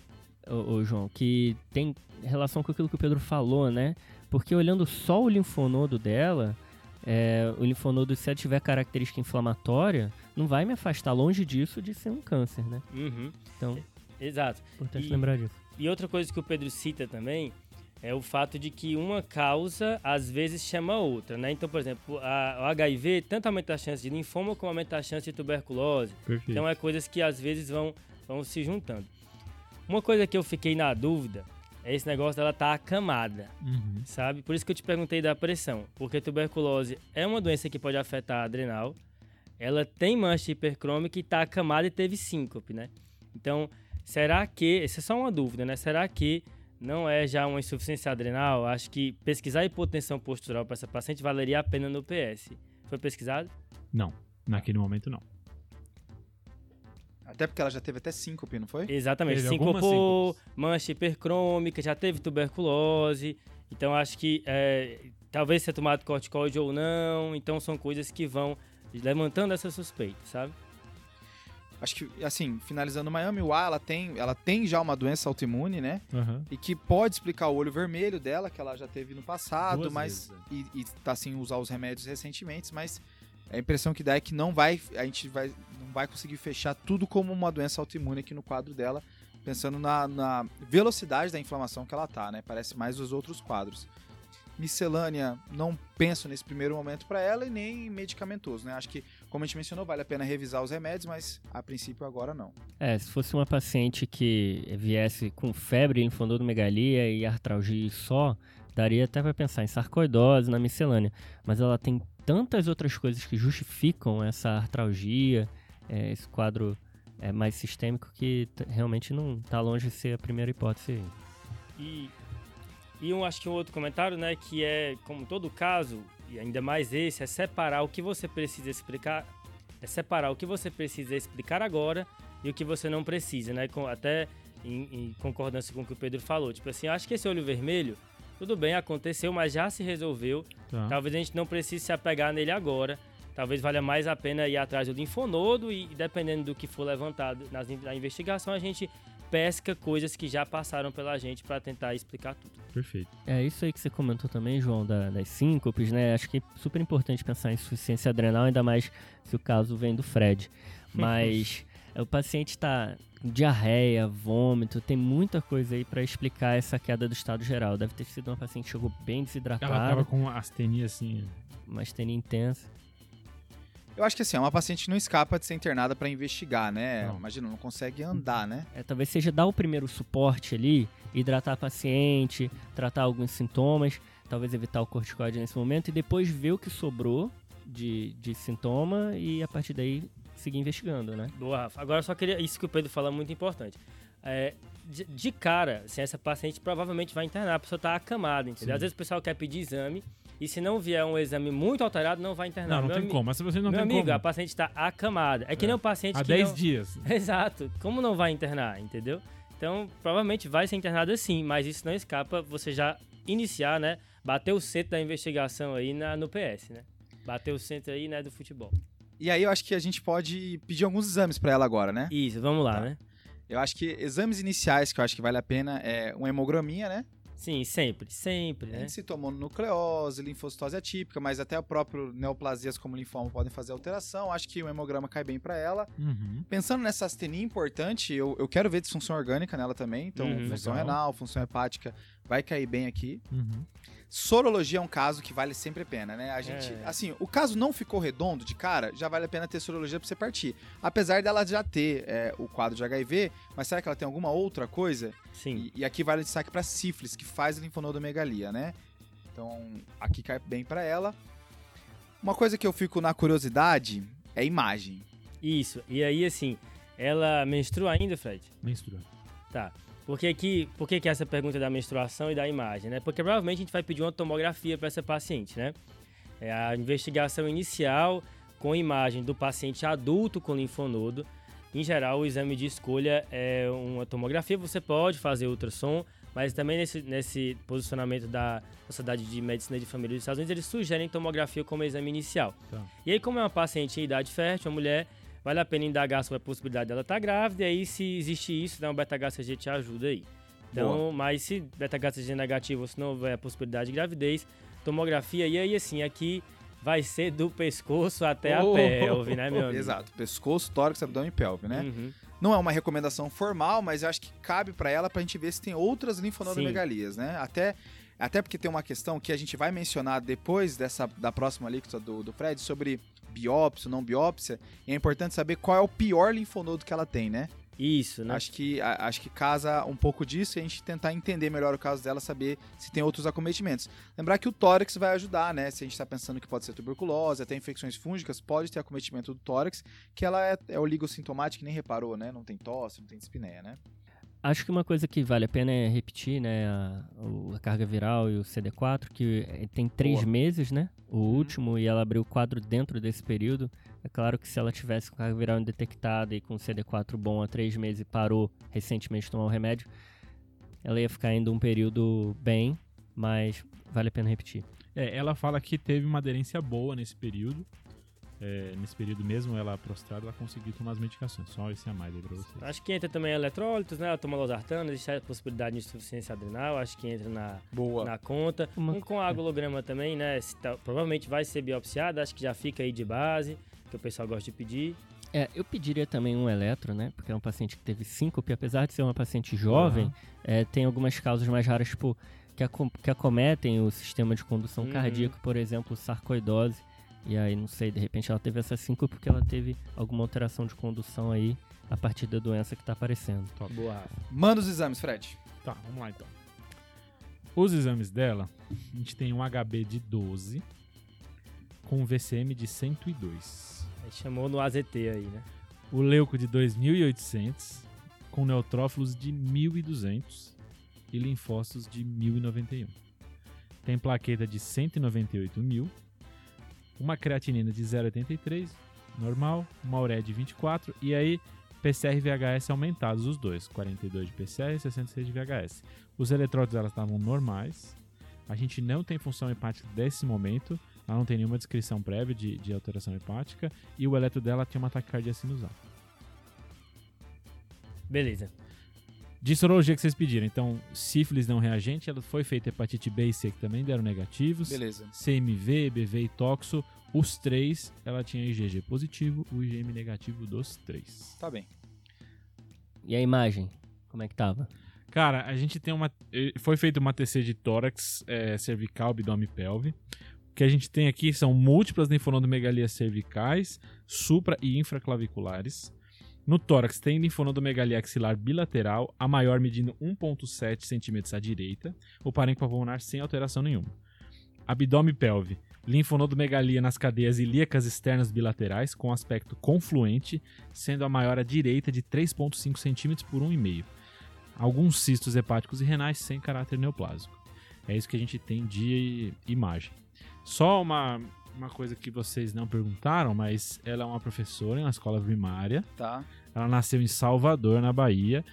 ô, ô, João, que tem relação com aquilo que o Pedro falou, né? Porque olhando só o linfonodo dela, é, o linfonodo, se tiver característica inflamatória, não vai me afastar longe disso de ser um câncer, né? Uhum. Então, Exato. importante E- lembrar disso. E outra coisa que o Pedro cita também é o fato de que uma causa às vezes chama a outra, né? Então, por exemplo, a, o HIV tanto aumenta a chance de linfoma como aumenta a chance de tuberculose. Perfeito. Então é coisas que às vezes vão, vão se juntando. Uma coisa que eu fiquei na dúvida é esse negócio dela estar acamada, Uhum. sabe? Por isso que eu te perguntei da pressão, porque tuberculose é uma doença que pode afetar a adrenal. Ela tem mancha hipercrômica e está acamada e teve síncope, né? Então, será que, essa é só uma dúvida, né? Será que não é já uma insuficiência adrenal? Acho que pesquisar hipotensão postural para essa paciente valeria a pena no PS. Foi pesquisado? Não, naquele momento não. Até porque ela já teve até síncope, não foi? Exatamente. Teve Sincopou, mancha hipercrômica, já teve tuberculose. Então acho que é, talvez ser tomado corticoide ou não. Então são coisas que vão levantando essa suspeita, sabe? Acho que, assim, finalizando Miami, o A, ela tem, ela tem já uma doença autoimune, né? Aham. E que pode explicar o olho vermelho dela, que ela já teve no passado, Duas mas. vezes, E, e tá sem usar os remédios recentemente, mas a impressão que dá é que não vai. A gente vai, não vai conseguir fechar tudo como uma doença autoimune aqui no quadro dela, pensando na, na velocidade da inflamação que ela tá, né? Parece mais os outros quadros. Miscelânea, não penso nesse primeiro momento para ela e nem medicamentoso, né? Acho que, como a gente mencionou, vale a pena revisar os remédios, mas a princípio agora não. É, se fosse uma paciente que viesse com febre, linfonodomegalia e artralgia só, daria até para pensar em sarcoidose, na miscelânea. Mas ela tem tantas outras coisas que justificam essa artralgia, é, esse quadro é, mais sistêmico, que realmente não tá longe de ser a primeira hipótese. E, e um, acho que um outro comentário, né, que é, como todo caso, e ainda mais esse, é separar o que você precisa explicar, é separar o que você precisa explicar agora e o que você não precisa, né, com, até em, em concordância com o que o Pedro falou. Tipo assim, acho que esse olho vermelho, tudo bem, aconteceu, mas já se resolveu. Tá. Talvez a gente não precise se apegar nele agora. Talvez valha mais a pena ir atrás do linfonodo e, dependendo do que for levantado nas na investigação, a gente pesca coisas que já passaram pela gente para tentar explicar tudo. Perfeito. É isso aí que você comentou também, João, da- das síncopes, né? Acho que é super importante pensar em insuficiência adrenal, ainda mais se o caso vem do Fred. Mas é, o paciente está com diarreia, vômito, tem muita coisa aí para explicar essa queda do estado geral. Deve ter sido uma paciente que chegou bem Ela desidratada, tava com astenia assim. uma astenia intensa. Eu acho que assim, é uma paciente que não escapa de ser internada para investigar, né? Não. Imagina, não consegue andar, né? É, talvez seja dar o primeiro suporte ali, hidratar a paciente, tratar alguns sintomas, talvez evitar o corticoide nesse momento e depois ver o que sobrou de, de sintoma e a partir daí seguir investigando, né? Boa, Rafa. Agora só queria. Isso que o Pedro falou é muito importante. É, de, de cara, assim, essa paciente provavelmente vai internar, a pessoa tá acamada, entendeu? Sim. Às vezes o pessoal quer pedir exame e se não vier um exame muito alterado, não vai internar. Não, não Meu tem como. Mas se você não Meu tem amigo, como. a paciente está acamada. É que É. nem o paciente Há que 10 não... dias. Exato. Como não vai internar, entendeu? Então, provavelmente vai ser internada sim, mas isso não escapa você já iniciar, né? Bater o centro da investigação aí na, no PS, né? Bater o centro aí, né, do futebol. E aí eu acho que a gente pode pedir alguns exames para ela agora, né? Isso, vamos lá, Tá. né? Eu acho que exames iniciais que eu acho que vale a pena é uma hemograminha, né? Sim, sempre, sempre, A né? gente citou mononucleose, linfocitose atípica, mas até o próprio neoplasias como linfoma podem fazer alteração. Acho que o hemograma cai bem para ela. Uhum. Pensando nessa astenia importante, eu, eu quero ver disfunção orgânica nela também. Então, Uhum. função Legal. renal, função hepática vai cair bem aqui. Uhum. Sorologia é um caso que vale sempre a pena, né? A gente, É. assim, o caso não ficou redondo de cara, já vale a pena ter sorologia pra você partir. Apesar dela já ter é, o quadro de HIV, mas será que ela tem alguma outra coisa? Sim. E, e aqui vale o destaque pra sífilis, que faz linfonodomegalia, né? Então, aqui cai bem pra ela. Uma coisa que eu fico na curiosidade é imagem. Isso. E aí, assim, ela menstrua ainda, Fred? Menstrua. Tá. Por que, que, por que, que essa pergunta da menstruação e da imagem, né? Porque provavelmente a gente vai pedir uma tomografia para essa paciente, né? É a investigação inicial com imagem do paciente adulto com linfonodo. Em geral, o exame de escolha é uma tomografia. Você pode fazer ultrassom, mas também nesse, nesse posicionamento da Sociedade de Medicina de Família dos Estados Unidos, eles sugerem tomografia como exame inicial. Tá. E aí, como é uma paciente em idade fértil, uma mulher, vale a pena indagar sobre a possibilidade dela estar grávida, e aí se existe isso, né, o beta-HCG te ajuda aí. Então, mas se beta-HCG é negativo, ou se não houver a possibilidade de gravidez, tomografia, e aí assim, aqui vai ser do pescoço até Oh, a pelve, né, meu amigo? Exato, pescoço, tórax, abdômen e pelve, né? Uhum. Não é uma recomendação formal, mas eu acho que cabe pra ela pra gente ver se tem outras linfonodomegalias, né? Até, até porque tem uma questão que a gente vai mencionar depois dessa da próxima alíquota do, do Fred sobre biópsia, não biópsia, e é importante saber qual é o pior linfonodo que ela tem, né? Isso, né? Acho que, a- acho que casa um pouco disso e a gente tentar entender melhor o caso dela, saber se tem outros acometimentos. Lembrar que o tórax vai ajudar, né? Se a gente está pensando que pode ser tuberculose, até infecções fúngicas, pode ter acometimento do tórax, que ela é, é oligossintomática, nem reparou, né? Não tem tosse, não tem dispneia, né? Acho que uma coisa que vale a pena é repetir, né, a, a carga viral e o CD4, que eh, tem três Boa. meses, né, o último, e ela abriu o quadro dentro desse período. É claro que se ela tivesse com carga viral indetectada e com CD4 bom há três meses e parou recentemente de tomar o remédio, ela ia ficar ainda um período bem, mas vale a pena repetir. É, ela fala que teve uma aderência boa nesse período. É, nesse período mesmo, ela prostrada, ela conseguiu tomar as medicações. Só esse a mais aí pra vocês. Acho que entra também eletrólitos, né? Ela toma losartana, existe a possibilidade de insuficiência adrenal, acho que entra na, Boa. na conta. Uma- Um com agulograma também, né? se tá- provavelmente vai ser biopsiada, acho que já fica aí de base, que o pessoal gosta de pedir. É, eu pediria também um eletro, né? Porque é um paciente que teve síncope, apesar de ser uma paciente jovem, Aham. é, tem algumas causas mais raras, tipo, que, acom- que acometem o sistema de condução Uhum. cardíaco, por exemplo, sarcoidose. E aí, não sei, de repente ela teve essa síncope porque ela teve alguma alteração de condução aí a partir da doença que tá aparecendo. Boa, Rafa. Manda os exames, Fred. Tá, vamos lá então. Os exames dela, a gente tem um HB de 12 com um VCM de 102. Aí chamou no AZT aí, né? O leuco de 2.800 com neutrófilos de 1.200 e linfócitos de 1.091. Tem plaqueta de 198 mil, uma creatinina de 0,83, normal, uma ureia de 24 e aí PCR e VHS aumentados os dois, 42 de PCR e 66 de VHS. Os eletrólitos elas estavam normais. A gente não tem função hepática desse momento, ela não tem nenhuma descrição prévia de, de alteração hepática e o eletro dela tem uma taquicardia sinusal. Beleza. De sorologia que vocês pediram, então, sífilis não reagente, ela foi feita hepatite B e C que também deram negativos. Beleza. CMV, BV e toxo, os três, ela tinha IgG positivo, o IgM negativo dos três. Tá bem. E a imagem? Como é que tava? Cara, a gente tem uma. eh, Foi feita uma TC de tórax, eh, cervical, abdômen e pelve. O que a gente tem aqui são múltiplas linfonodomegalias cervicais, supra e infraclaviculares. No tórax tem linfonodomegalia axilar bilateral, a maior medindo 1,7 centímetros à direita, o parênquima pulmonar sem alteração nenhuma. Abdômen e pelve, linfonodomegalia nas cadeias ilíacas externas bilaterais, com aspecto confluente, sendo a maior à direita de 3,5 centímetros por 1,5 alguns cistos hepáticos e renais sem caráter neoplásico. É isso que a gente tem de imagem. Só uma, uma coisa que vocês não perguntaram, mas ela é uma professora na escola primária. Tá. Ela nasceu em Salvador, na Bahia,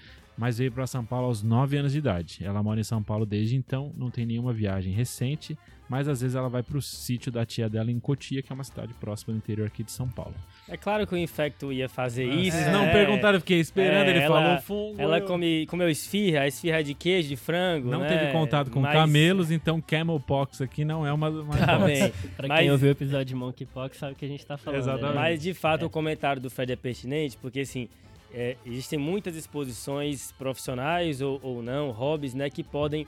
mas veio para São Paulo aos 9 anos de idade. Ela mora em São Paulo desde então, não tem nenhuma viagem recente, mas às vezes ela vai para o sítio da tia dela em Cotia, que é uma cidade próxima do interior aqui de São Paulo. É claro que o Infecto ia fazer isso. Vocês É. não perguntaram, eu fiquei esperando, É, ele ela- falou fungo. Ela eu- come, comeu esfirra, a esfirra é de queijo, de frango, Não né? teve contato com Mas- camelos, então camelpox aqui não é uma, uma Tá bem. Pra Mas- quem ouviu o episódio de Monkeypox sabe o que a gente tá falando. Exatamente. né? Mas de fato o comentário do Fred é pertinente, porque assim, é, existem muitas exposições profissionais ou, ou não, hobbies, né, que podem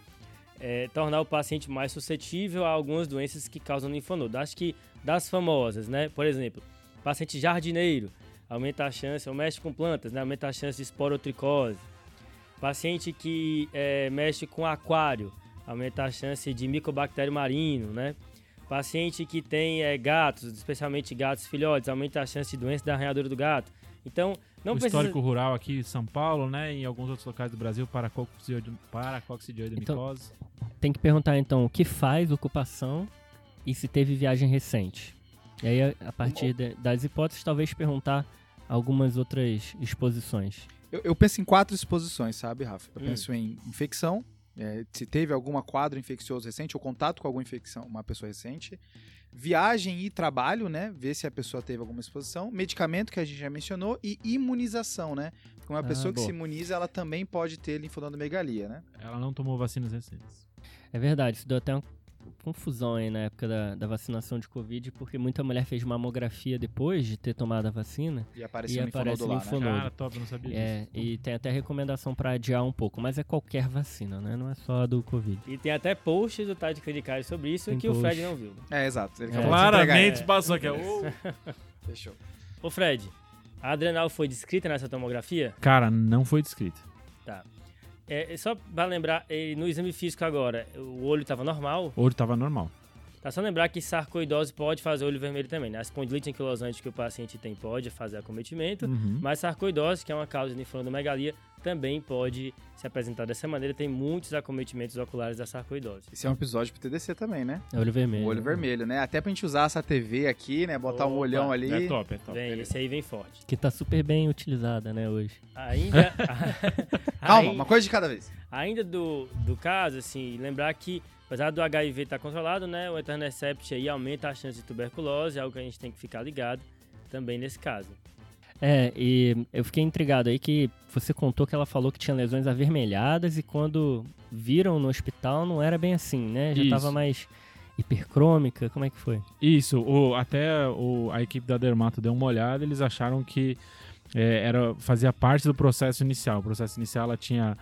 é, tornar o paciente mais suscetível a algumas doenças que causam linfonodo. Acho que das famosas, né? Por exemplo, paciente jardineiro, aumenta a chance, ou mexe com plantas, né? Aumenta a chance de esporotricose. Paciente que é, mexe com aquário, aumenta a chance de micobactério marino, né? Paciente que tem é, gatos, especialmente gatos filhotes, aumenta a chance de doença da arranhadora do gato. Então, não o precisa... histórico rural aqui em São Paulo, né, e em alguns outros locais do Brasil, paracoccidioide- paracoccidioidemicose. Tem que perguntar então o que faz ocupação e se teve viagem recente. E aí, a- a partir de- das hipóteses, talvez perguntar algumas outras exposições. Eu, eu penso em quatro exposições, sabe, Rafa? Eu Hum. penso em infecção, é, se teve algum quadro infeccioso recente ou contato com alguma infecção, uma pessoa recente. Viagem e trabalho, né? Ver se a pessoa teve alguma exposição. Medicamento, que a gente já mencionou. E imunização, né? Porque uma Ah, pessoa que boa. se imuniza, ela também pode ter linfonodomegalia, né? Ela não tomou vacinas recentes. É verdade, isso deu até um- confusão aí na época da, da vacinação de Covid, porque muita mulher fez mamografia depois de ter tomado a vacina. E apareceu E um linfonodo aparece lá, né? Cara, top, não sabia disso. É, e tem até recomendação pra adiar um pouco, mas é qualquer vacina, né? Não é só a do Covid. E tem até posts do Tade Credicário sobre isso Tem que o Fred post. não viu. É, exato. Ele É. Claramente passou aqui. Ô, Fechou. Ô Fred, a adrenal foi descrita nessa tomografia? Cara, não foi descrito. Tá. É, só pra lembrar, eh, no exame físico agora, o olho tava normal. O olho tava normal. Tá só lembrar que sarcoidose pode fazer olho vermelho também, né? A espondilite anquilosante que o paciente tem pode fazer acometimento, Uhum. mas sarcoidose, que é uma causa de linfonodomegalia, também pode se apresentar dessa maneira. Tem muitos acometimentos oculares da sarcoidose. Esse é um episódio pro TDC também, né? É olho vermelho. O olho vermelho, né? Até pra gente usar essa TV aqui, né? Botar um Opa, olhão ali. É top, é top. Vem, esse aí vem forte. Que tá super bem utilizada, né, hoje. Ainda. Calma, uma coisa de cada vez. Ainda do, do caso, assim, lembrar que, apesar do HIV estar controlado, né, o Etanercept aí aumenta a chance de tuberculose, é algo que a gente tem que ficar ligado também nesse caso. É, e eu fiquei intrigado aí que você contou que ela falou que tinha lesões avermelhadas e quando viram no hospital não era bem assim, né? Já Isso. tava mais hipercrômica, como é que foi? Isso, o, até o, a equipe da Dermato deu uma olhada, eles acharam que é, era, fazia parte do processo inicial. O processo inicial ela tinha.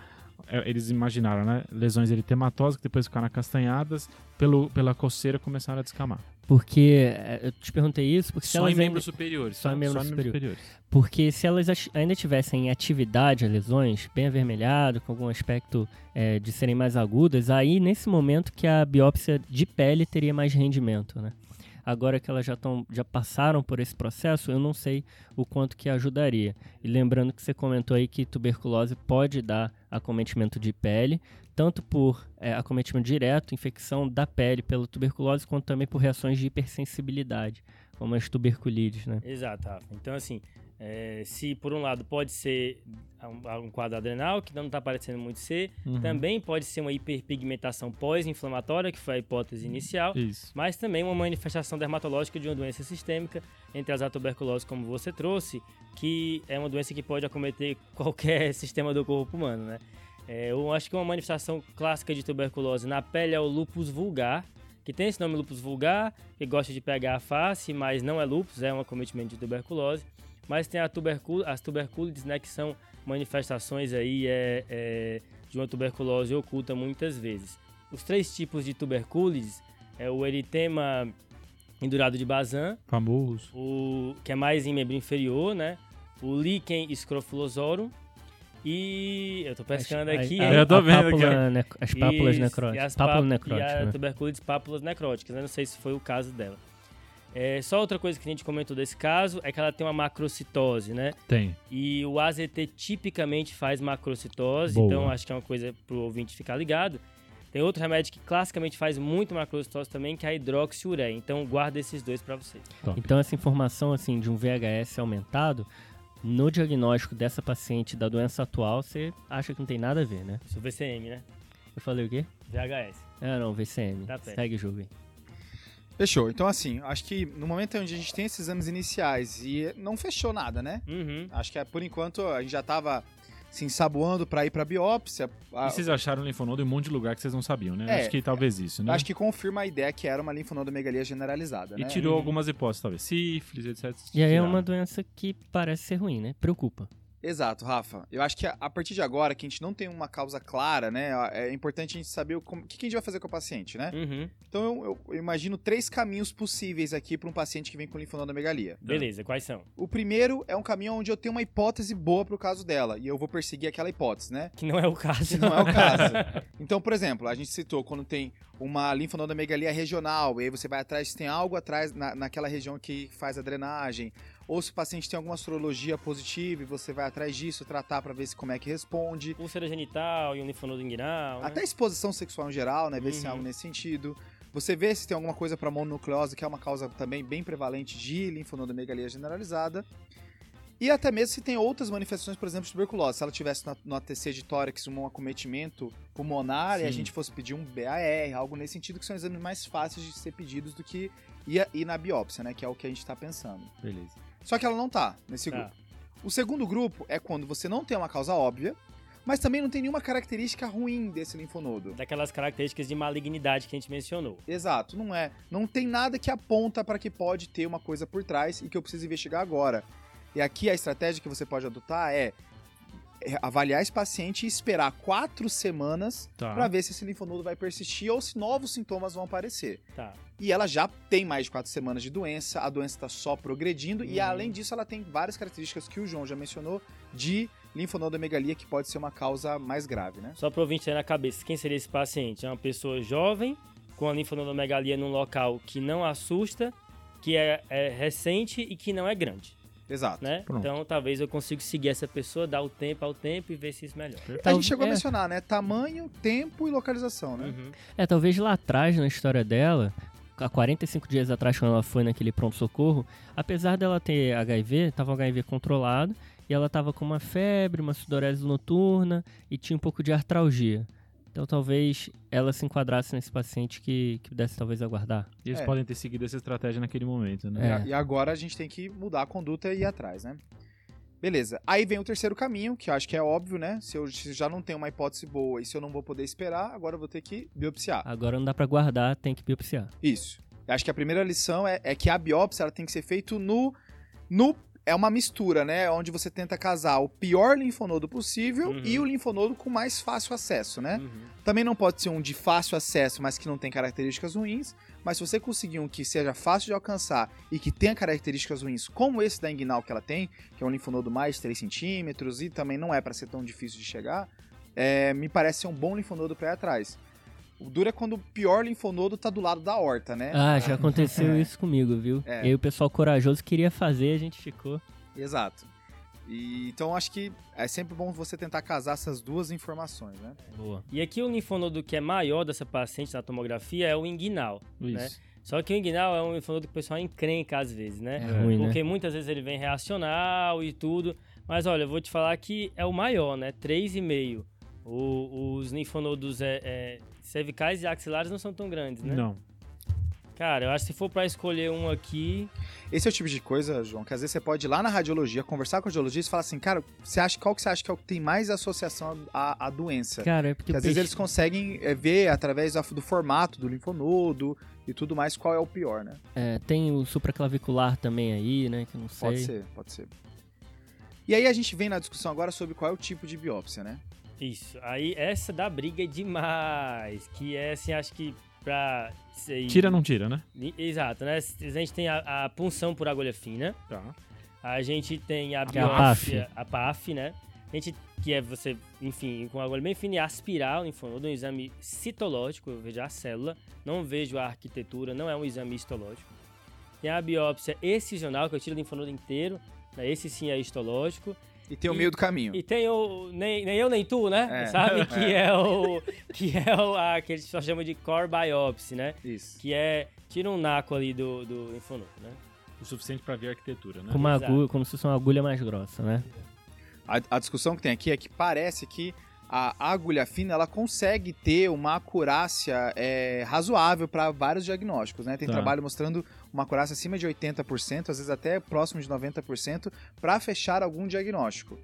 é, Eles imaginaram, né? Lesões eritematosas que depois ficaram acastanhadas, pelo, pela coceira começaram a descamar. Porque é, eu te perguntei isso porque se Só elas em ainda- membros superiores. só em membros superiores. Porque se elas ainda tivessem em atividade as lesões, bem avermelhado, com algum aspecto é, de serem mais agudas, aí nesse momento que a biópsia de pele teria mais rendimento, né? Agora que elas já, tão, já passaram por esse processo, eu não sei o quanto que ajudaria. E lembrando que você comentou aí que tuberculose pode dar acometimento de pele, tanto por é, acometimento direto, infecção da pele pela tuberculose, quanto também por reações de hipersensibilidade, como as tuberculides, né? Exato, Rafa. Então, assim, é, se por um lado pode ser um, um quadro adrenal, que não está parecendo muito ser, Uhum. também pode ser uma hiperpigmentação pós-inflamatória, que foi a hipótese inicial, Isso. mas também uma manifestação dermatológica de uma doença sistêmica, entre as a tuberculose, como você trouxe, que é uma doença que pode acometer qualquer sistema do corpo humano, né? É, eu acho que uma manifestação clássica de tuberculose na pele é o lúpus vulgar, que tem esse nome lúpus vulgar, que gosta de pegar a face, mas não é lúpus, é um acometimento de tuberculose. Mas tem a tubercul as tuberculides, né, que são manifestações aí é, é, de uma tuberculose oculta muitas vezes. Os três tipos de tuberculides é o eritema endurado de Bazan, Famoso. o que é mais em membro inferior, né? O Lichen scrofulosorum e eu tô pescando As- aqui, a- a- Eu tô a vendo pápula as pápulas Isso, e necróticas. as Pápula páp- necrótica, E a né? tuberculite pápulas necróticas, né? Não sei se foi o caso dela. É, só outra coisa que a gente comentou desse caso é que ela tem uma macrocitose, né? Tem. E o AZT tipicamente faz macrocitose, Boa. então acho que é uma coisa pro ouvinte ficar ligado. Tem outro remédio que classicamente faz muito macrocitose também, que é a hidroxiureia. Então guarda esses dois pra vocês. Top. Então essa informação assim de um VHS aumentado no diagnóstico dessa paciente da doença atual, você acha que não tem nada a ver, né? Isso é o VCM, né? Eu falei o quê? VHS. Ah, não, VCM. Tá. Segue o jogo aí. Fechou. Então, assim, acho que no momento onde a gente tem esses exames iniciais e não fechou nada, né? Uhum. Acho que é, por enquanto a gente já tava se ensaboando pra ir pra biópsia. A- E vocês acharam linfonodo em um monte de lugar que vocês não sabiam, né? É, Acho que talvez isso, né? Acho que confirma a ideia que era uma linfonodomegalia generalizada, E né? tirou Uhum. algumas hipóteses, talvez. Sífilis, etc. E aí é uma doença que parece ser ruim, né? Preocupa. Exato, Rafa. Eu acho que a, a partir de agora, que a gente não tem uma causa clara, né? É importante a gente saber o, como- o que, que a gente vai fazer com o paciente, né? Uhum. Então eu, eu- eu imagino três caminhos possíveis aqui para um paciente que vem com linfonodomegalia. Beleza, quais são? O primeiro é um caminho onde eu tenho uma hipótese boa pro caso dela e eu vou perseguir aquela hipótese, né? Que não é o caso. Que não é o caso. Então, por exemplo, a gente citou quando tem uma linfonodomegalia regional, e aí você vai atrás se tem algo atrás na, naquela região que faz a drenagem, ou se o paciente tem alguma sorologia positiva e você vai atrás disso, tratar para ver se como é que responde. Úlcera genital e um linfonodo inguinal. né? Até exposição sexual em geral, né? Ver se tem Uhum. algo nesse sentido. Você vê se tem alguma coisa para mononucleose, que é uma causa também bem prevalente de linfonodomegalia generalizada. E até mesmo se tem outras manifestações, por exemplo, de tuberculose. Se ela tivesse no ATC de tórax um acometimento pulmonar e a Sim. gente fosse pedir um BAR, algo nesse sentido, que são exames mais fáceis de ser pedidos do que ir, ir na biópsia, né? Que é o que a gente tá pensando. Beleza. Só que ela não tá nesse Tá. grupo. O segundo grupo é quando você não tem uma causa óbvia, mas também não tem nenhuma característica ruim desse linfonodo. Daquelas características de malignidade que a gente mencionou. Exato, não é. Não tem nada que aponta para que pode ter uma coisa por trás e que eu preciso investigar agora. E aqui a estratégia que você pode adotar é avaliar esse paciente e esperar quatro semanas Tá. para ver se esse linfonodo vai persistir ou se novos sintomas vão aparecer. Tá. E ela já tem mais de quatro semanas de doença, a doença está só progredindo e Uhum. além disso ela tem várias características que o João já mencionou de linfonodomegalia que pode ser uma causa mais grave, né? Só para ouvinte ter na cabeça, quem seria esse paciente? É uma pessoa jovem, com a linfonodomegalia num local que não assusta, que é, é recente e que não é grande, Exato. né? Então talvez eu consiga seguir essa pessoa, dar o tempo ao tempo e ver se isso melhora. A gente chegou a é. mencionar, né? Tamanho, tempo e localização, né? Uhum. É, talvez lá atrás, na história dela, há 45 dias atrás, quando ela foi naquele pronto-socorro, apesar dela ter HIV, tava um HIV controlado, e ela tava com uma febre, uma sudorese noturna e tinha um pouco de artralgia. Então talvez ela se enquadrasse nesse paciente que, que pudesse talvez aguardar. E eles É. podem ter seguido essa estratégia naquele momento, E né? É. E agora a gente tem que mudar a conduta e ir atrás, né? Beleza. Aí vem o terceiro caminho, que eu acho que é óbvio, né? Se eu já não tenho uma hipótese boa e se eu não vou poder esperar, agora eu vou ter que biopsiar. Agora não dá pra guardar, tem que biopsiar. Isso. Eu acho que a primeira lição é, é que a biópsia ela tem que ser feita no, no. É uma mistura, né? Onde você tenta casar o pior linfonodo possível Uhum. e o linfonodo com mais fácil acesso, né? Uhum. Também não pode ser um de fácil acesso, mas que não tem características ruins. Mas se você conseguir um que seja fácil de alcançar e que tenha características ruins, como esse da inguinal que ela tem, que é um linfonodo mais de 3 centímetros e também não é para ser tão difícil de chegar, é, me parece ser um bom linfonodo para ir atrás. O duro é quando o pior linfonodo tá do lado da horta, né? Ah, já aconteceu É. isso comigo, viu? É. E aí o pessoal corajoso queria fazer, a gente ficou. Exato. E, então acho que é sempre bom você tentar casar essas duas informações, né? Boa. E aqui o linfonodo que é maior dessa paciente na tomografia é o inguinal. Isso. Só que o inguinal é um linfonodo que o pessoal encrenca às vezes, né? É ruim, né? Porque muitas vezes ele vem reacional e tudo. Mas olha, eu vou te falar que é o maior, né? 3,5. O, os linfonodos é, é, cervicais e axilares não são tão grandes, né? Não. Cara, eu acho que se for pra escolher um aqui. Esse é o tipo de coisa, João, que às vezes você pode ir lá na radiologia, conversar com o radiologista e falar assim, cara, você acha, qual que você acha que é o que tem mais associação à, à doença? Cara, é porque Porque o às vezes peixe- eles conseguem é, ver através do formato do linfonodo e tudo mais qual é o pior, né? é, tem o supraclavicular também aí, né? Que eu não sei. Pode ser, pode ser. E aí a gente vem na discussão agora sobre qual é o tipo de biópsia, né? Isso. Aí essa da briga é demais. Que é assim, acho que pra. ser- Tira não tira, né? Exato, né? A gente tem a, a punção por agulha fina. Tá. A gente tem a é a biópsia, a PAF, né? A gente, que é você, enfim, com a agulha bem fina e aspirar o linfonodo, um exame citológico, eu vejo a célula, não vejo a arquitetura, não é um exame histológico. Tem a biópsia excisional, que eu tiro o linfonodo inteiro, né? esse sim é histológico. E tem o E- meio do caminho. E tem o, nem, nem eu nem tu, né? É. Sabe? Que é o, que é o, a, que eles só chamam de core biopsy, né? Isso. Que é, tira um naco ali do, do linfonodo, né? O suficiente pra ver a arquitetura, né? Com uma agulha, como se fosse uma agulha mais grossa, né? A, a discussão que tem aqui é que parece que a agulha fina ela consegue ter uma acurácia é, razoável para vários diagnósticos, né? Tem Tá. trabalho mostrando uma acurácia acima de 80%, às vezes até próximo de 90%, para fechar algum diagnóstico.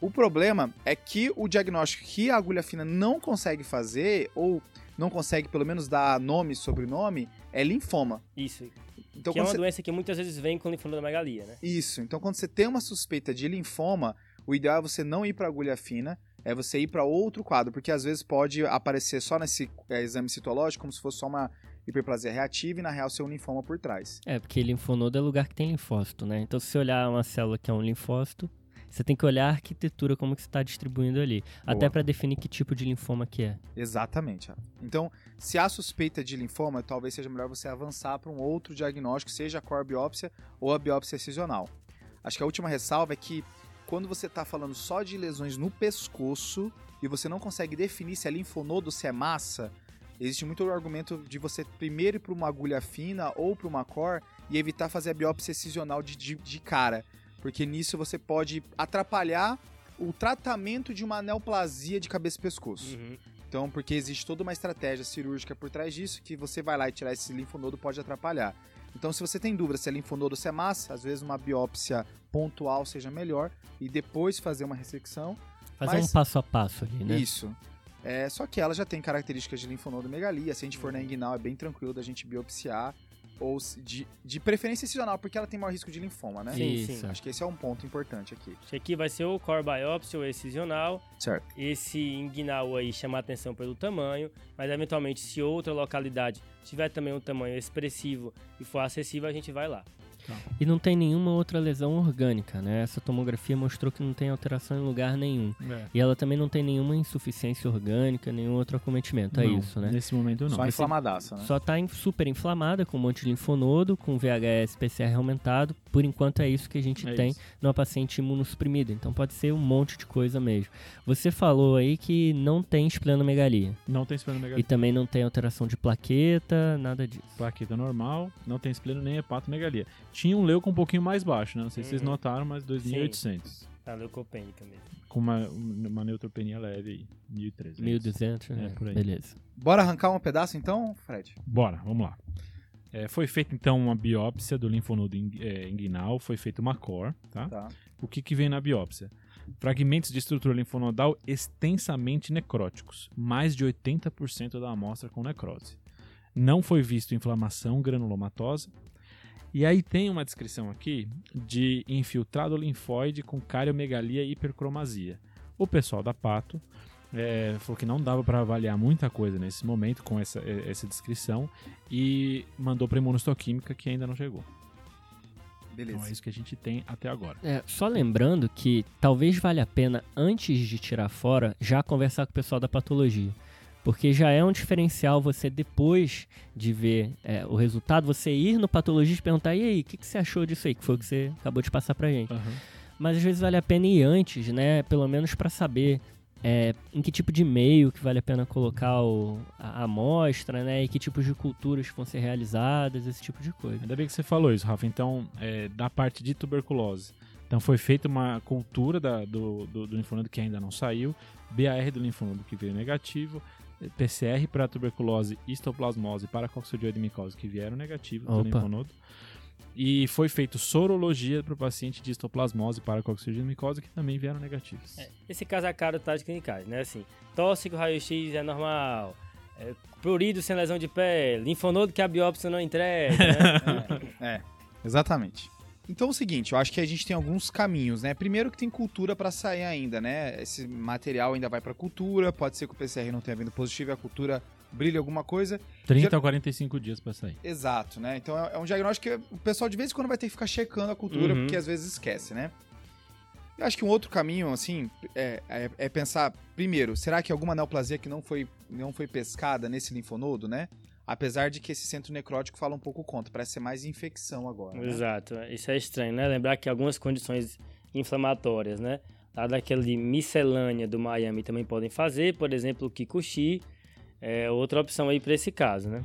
O problema é que o diagnóstico que a agulha fina não consegue fazer, ou não consegue pelo menos dar nome e sobrenome, é linfoma. Isso. Então, que é uma você- doença que muitas vezes vem com linfonodomegalia, né? Isso. Então, quando você tem uma suspeita de linfoma, o ideal é você não ir para agulha fina, é você ir para outro quadro, porque às vezes pode aparecer só nesse é, exame citológico como se fosse só uma hiperplasia reativa e na real ser um linfoma por trás. É, porque linfonodo é lugar que tem linfócito, né? Então, se você olhar uma célula que é um linfócito, você tem que olhar a arquitetura, como que você está distribuindo ali. Até para definir que tipo de linfoma que é. Exatamente. Então, se há suspeita de linfoma, talvez seja melhor você avançar para um outro diagnóstico, seja a core biópsia ou a biópsia excisional. Acho que a última ressalva é que quando você está falando só de lesões no pescoço e você não consegue definir se é linfonodo ou se é massa, existe muito argumento de você primeiro ir para uma agulha fina ou para uma core e evitar fazer a biópsia excisional de, de, de cara, porque nisso você pode atrapalhar o tratamento de uma neoplasia de cabeça e pescoço. Uhum. Então, porque existe toda uma estratégia cirúrgica por trás disso, que você vai lá e tirar esse linfonodo pode atrapalhar. Então, se você tem dúvida se é linfonodo ou se é massa, às vezes uma biópsia pontual seja melhor e depois fazer uma ressecção. Fazer Mas- um passo a passo ali, né? Isso. É, só que ela já tem características de linfonodomegalia. Se a gente for na inguinal, é bem tranquilo da gente biopsiar. Ou de, de preferência incisional, porque ela tem maior risco de linfoma, né? Sim, Isso. sim. Acho que esse é um ponto importante aqui. Que aqui vai ser ou core biopsy ou excisional. Certo. Esse inguinal aí chama atenção pelo tamanho, mas eventualmente se outra localidade tiver também um tamanho expressivo e for acessível, a gente vai lá. E não tem nenhuma outra lesão orgânica, né? Essa tomografia mostrou que não tem alteração em lugar nenhum. É. E ela também não tem nenhuma insuficiência orgânica, nenhum outro acometimento. É Não, isso, né? Nesse momento não. Só inflamadaça, né? Só tá super inflamada, com um monte de linfonodo, com VHS PCR aumentado. Por enquanto é isso que a gente É tem isso. numa paciente imunossuprimida. Então pode ser um monte de coisa mesmo. Você falou aí que não tem esplenomegalia. Não tem esplenomegalia. E também não tem alteração de plaqueta, nada disso. Plaqueta normal, não tem espleno nem hepatomegalia. Tinha um leuco um pouquinho mais baixo, né? Não sei se vocês Uhum. notaram, mas 2.800. A leucopênica mesmo. Com uma, uma neutropenia leve aí, 1.300. 1.200, É, né? por aí. Beleza. Bora arrancar um pedaço então, Fred? Bora, vamos lá. É, foi feita então uma biópsia do linfonodo é, inguinal, foi feita uma core, tá? Tá. O que, que vem na biópsia? Fragmentos de estrutura linfonodal extensamente necróticos, mais de 80% da amostra com necrose. Não foi visto inflamação granulomatosa. E aí tem uma descrição aqui de infiltrado linfóide com cariomegalia e hipercromasia. O pessoal da Pato é, falou que não dava para avaliar muita coisa nesse momento com essa, eh, essa descrição e mandou para imunohistoquímica que ainda não chegou. Beleza. Então é isso que a gente tem até agora. É, só lembrando que talvez valha a pena, antes de tirar fora, já conversar com o pessoal da patologia. Porque já é um diferencial você, depois de ver é, o resultado, você ir no patologista e perguntar: e aí, o que, que você achou disso aí? Que foi o que você acabou de passar pra gente. Mas às vezes vale a pena ir antes, né? Pelo menos pra saber é, em que tipo de meio que vale a pena colocar o, a amostra, né? E que tipos de culturas vão ser realizadas, esse tipo de coisa. Ainda bem que você falou isso, Rafa. Então, é, da parte de tuberculose. Então, foi feita uma cultura da- do, do, do linfonodo que ainda não saiu, BAR do linfonodo que veio negativo, PCR para tuberculose, histoplasmose para coxodioide micose que vieram negativos do Opa. linfonodo. E foi feito sorologia para o paciente de histoplasmose para micose que também vieram negativos. Esse caso a cara tá de clinicais, né? Assim, tóxico, raio-x é normal. É, prurido sem lesão de pele, linfonodo que a biópsia não entrega, né? É, exatamente. Então é o seguinte, eu acho que a gente tem alguns caminhos, né? Primeiro que tem cultura pra sair ainda, né? Esse material ainda vai pra cultura, pode ser que o PCR não tenha vindo positivo e a cultura brilhe alguma coisa. 30 a 45 dias para sair. Exato, né? Então é é um diagnóstico que o pessoal de vez em quando vai ter que ficar checando a cultura, Uhum. porque às vezes esquece, né? Eu acho que um outro caminho, assim, é, é- é pensar, primeiro, será que alguma neoplasia que não foi, não foi pescada nesse linfonodo, né? Apesar de que esse centro necrótico fala um pouco contra, parece ser mais infecção agora. né? Exato. Isso é estranho, né? Lembrar que algumas condições inflamatórias, né? Lá daquele miscelânea do Miami também podem fazer, por exemplo, o Kikuchi é outra opção aí para esse caso, né?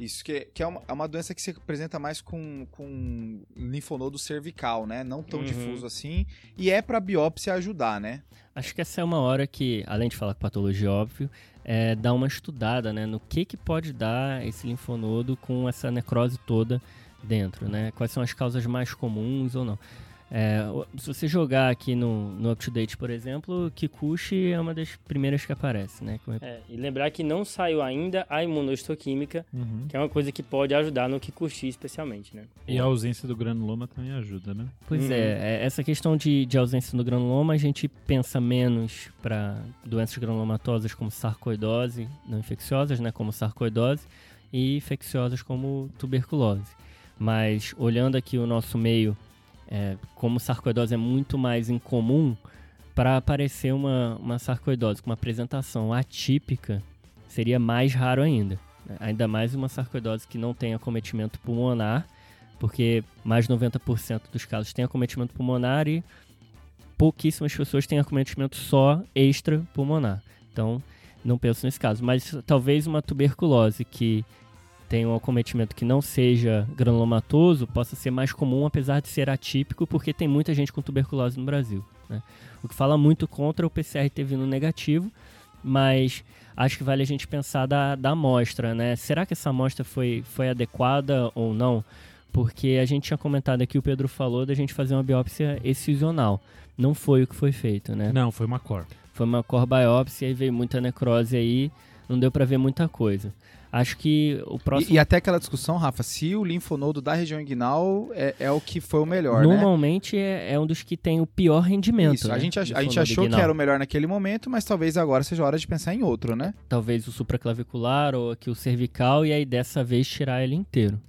Isso, que, que é, uma, é uma doença que se apresenta mais com, com linfonodo cervical, né? Não tão Uhum. difuso assim. E é pra biópsia ajudar, né? Acho que essa é uma hora que, além de falar com patologia, óbvio, é dar uma estudada, né, no que que pode dar esse linfonodo com essa necrose toda dentro, né? Quais são as causas mais comuns ou não. É, se você jogar aqui no, no UpToDate, por exemplo, Kikuchi é uma das primeiras que aparece, né? É, e lembrar que não saiu ainda a imunohistoquímica, Uhum. que é uma coisa que pode ajudar no Kikuchi especialmente, né? E a ausência do granuloma também ajuda, né? Pois Uhum. é, é, essa questão de, de ausência do granuloma, a gente pensa menos para doenças granulomatosas como sarcoidose, não infecciosas, né, como sarcoidose, e infecciosas como tuberculose. Mas olhando aqui o nosso meio, é, como sarcoidose é muito mais incomum, para aparecer uma, uma sarcoidose com uma apresentação atípica, seria mais raro ainda. Ainda mais uma sarcoidose que não tem acometimento pulmonar, porque mais de 90% dos casos têm acometimento pulmonar e pouquíssimas pessoas têm acometimento só extra pulmonar. Então, não penso nesse caso. Mas talvez uma tuberculose que tem um acometimento que não seja granulomatoso possa ser mais comum, apesar de ser atípico, porque tem muita gente com tuberculose no Brasil. né? O que fala muito contra o PCR ter vindo negativo, mas acho que vale a gente pensar da, da amostra, né? Será que essa amostra foi, foi adequada ou não? porque a gente tinha comentado aqui, o Pedro falou da gente fazer uma biópsia excisional. Não foi o que foi feito, né? Não, foi uma cor. Foi uma core biópsia e veio muita necrose aí, não deu pra ver muita coisa. Acho que o próximo. E, e até aquela discussão, Rafa, se o linfonodo da região inguinal é, é o que foi o melhor, né? Normalmente é, é um dos que tem o pior rendimento. Isso, a né? gente, ach- a gente achou que inguinal. era o melhor naquele momento, mas talvez agora seja hora de pensar em outro, né? Talvez o supraclavicular ou aqui o cervical, e aí dessa vez tirar ele inteiro.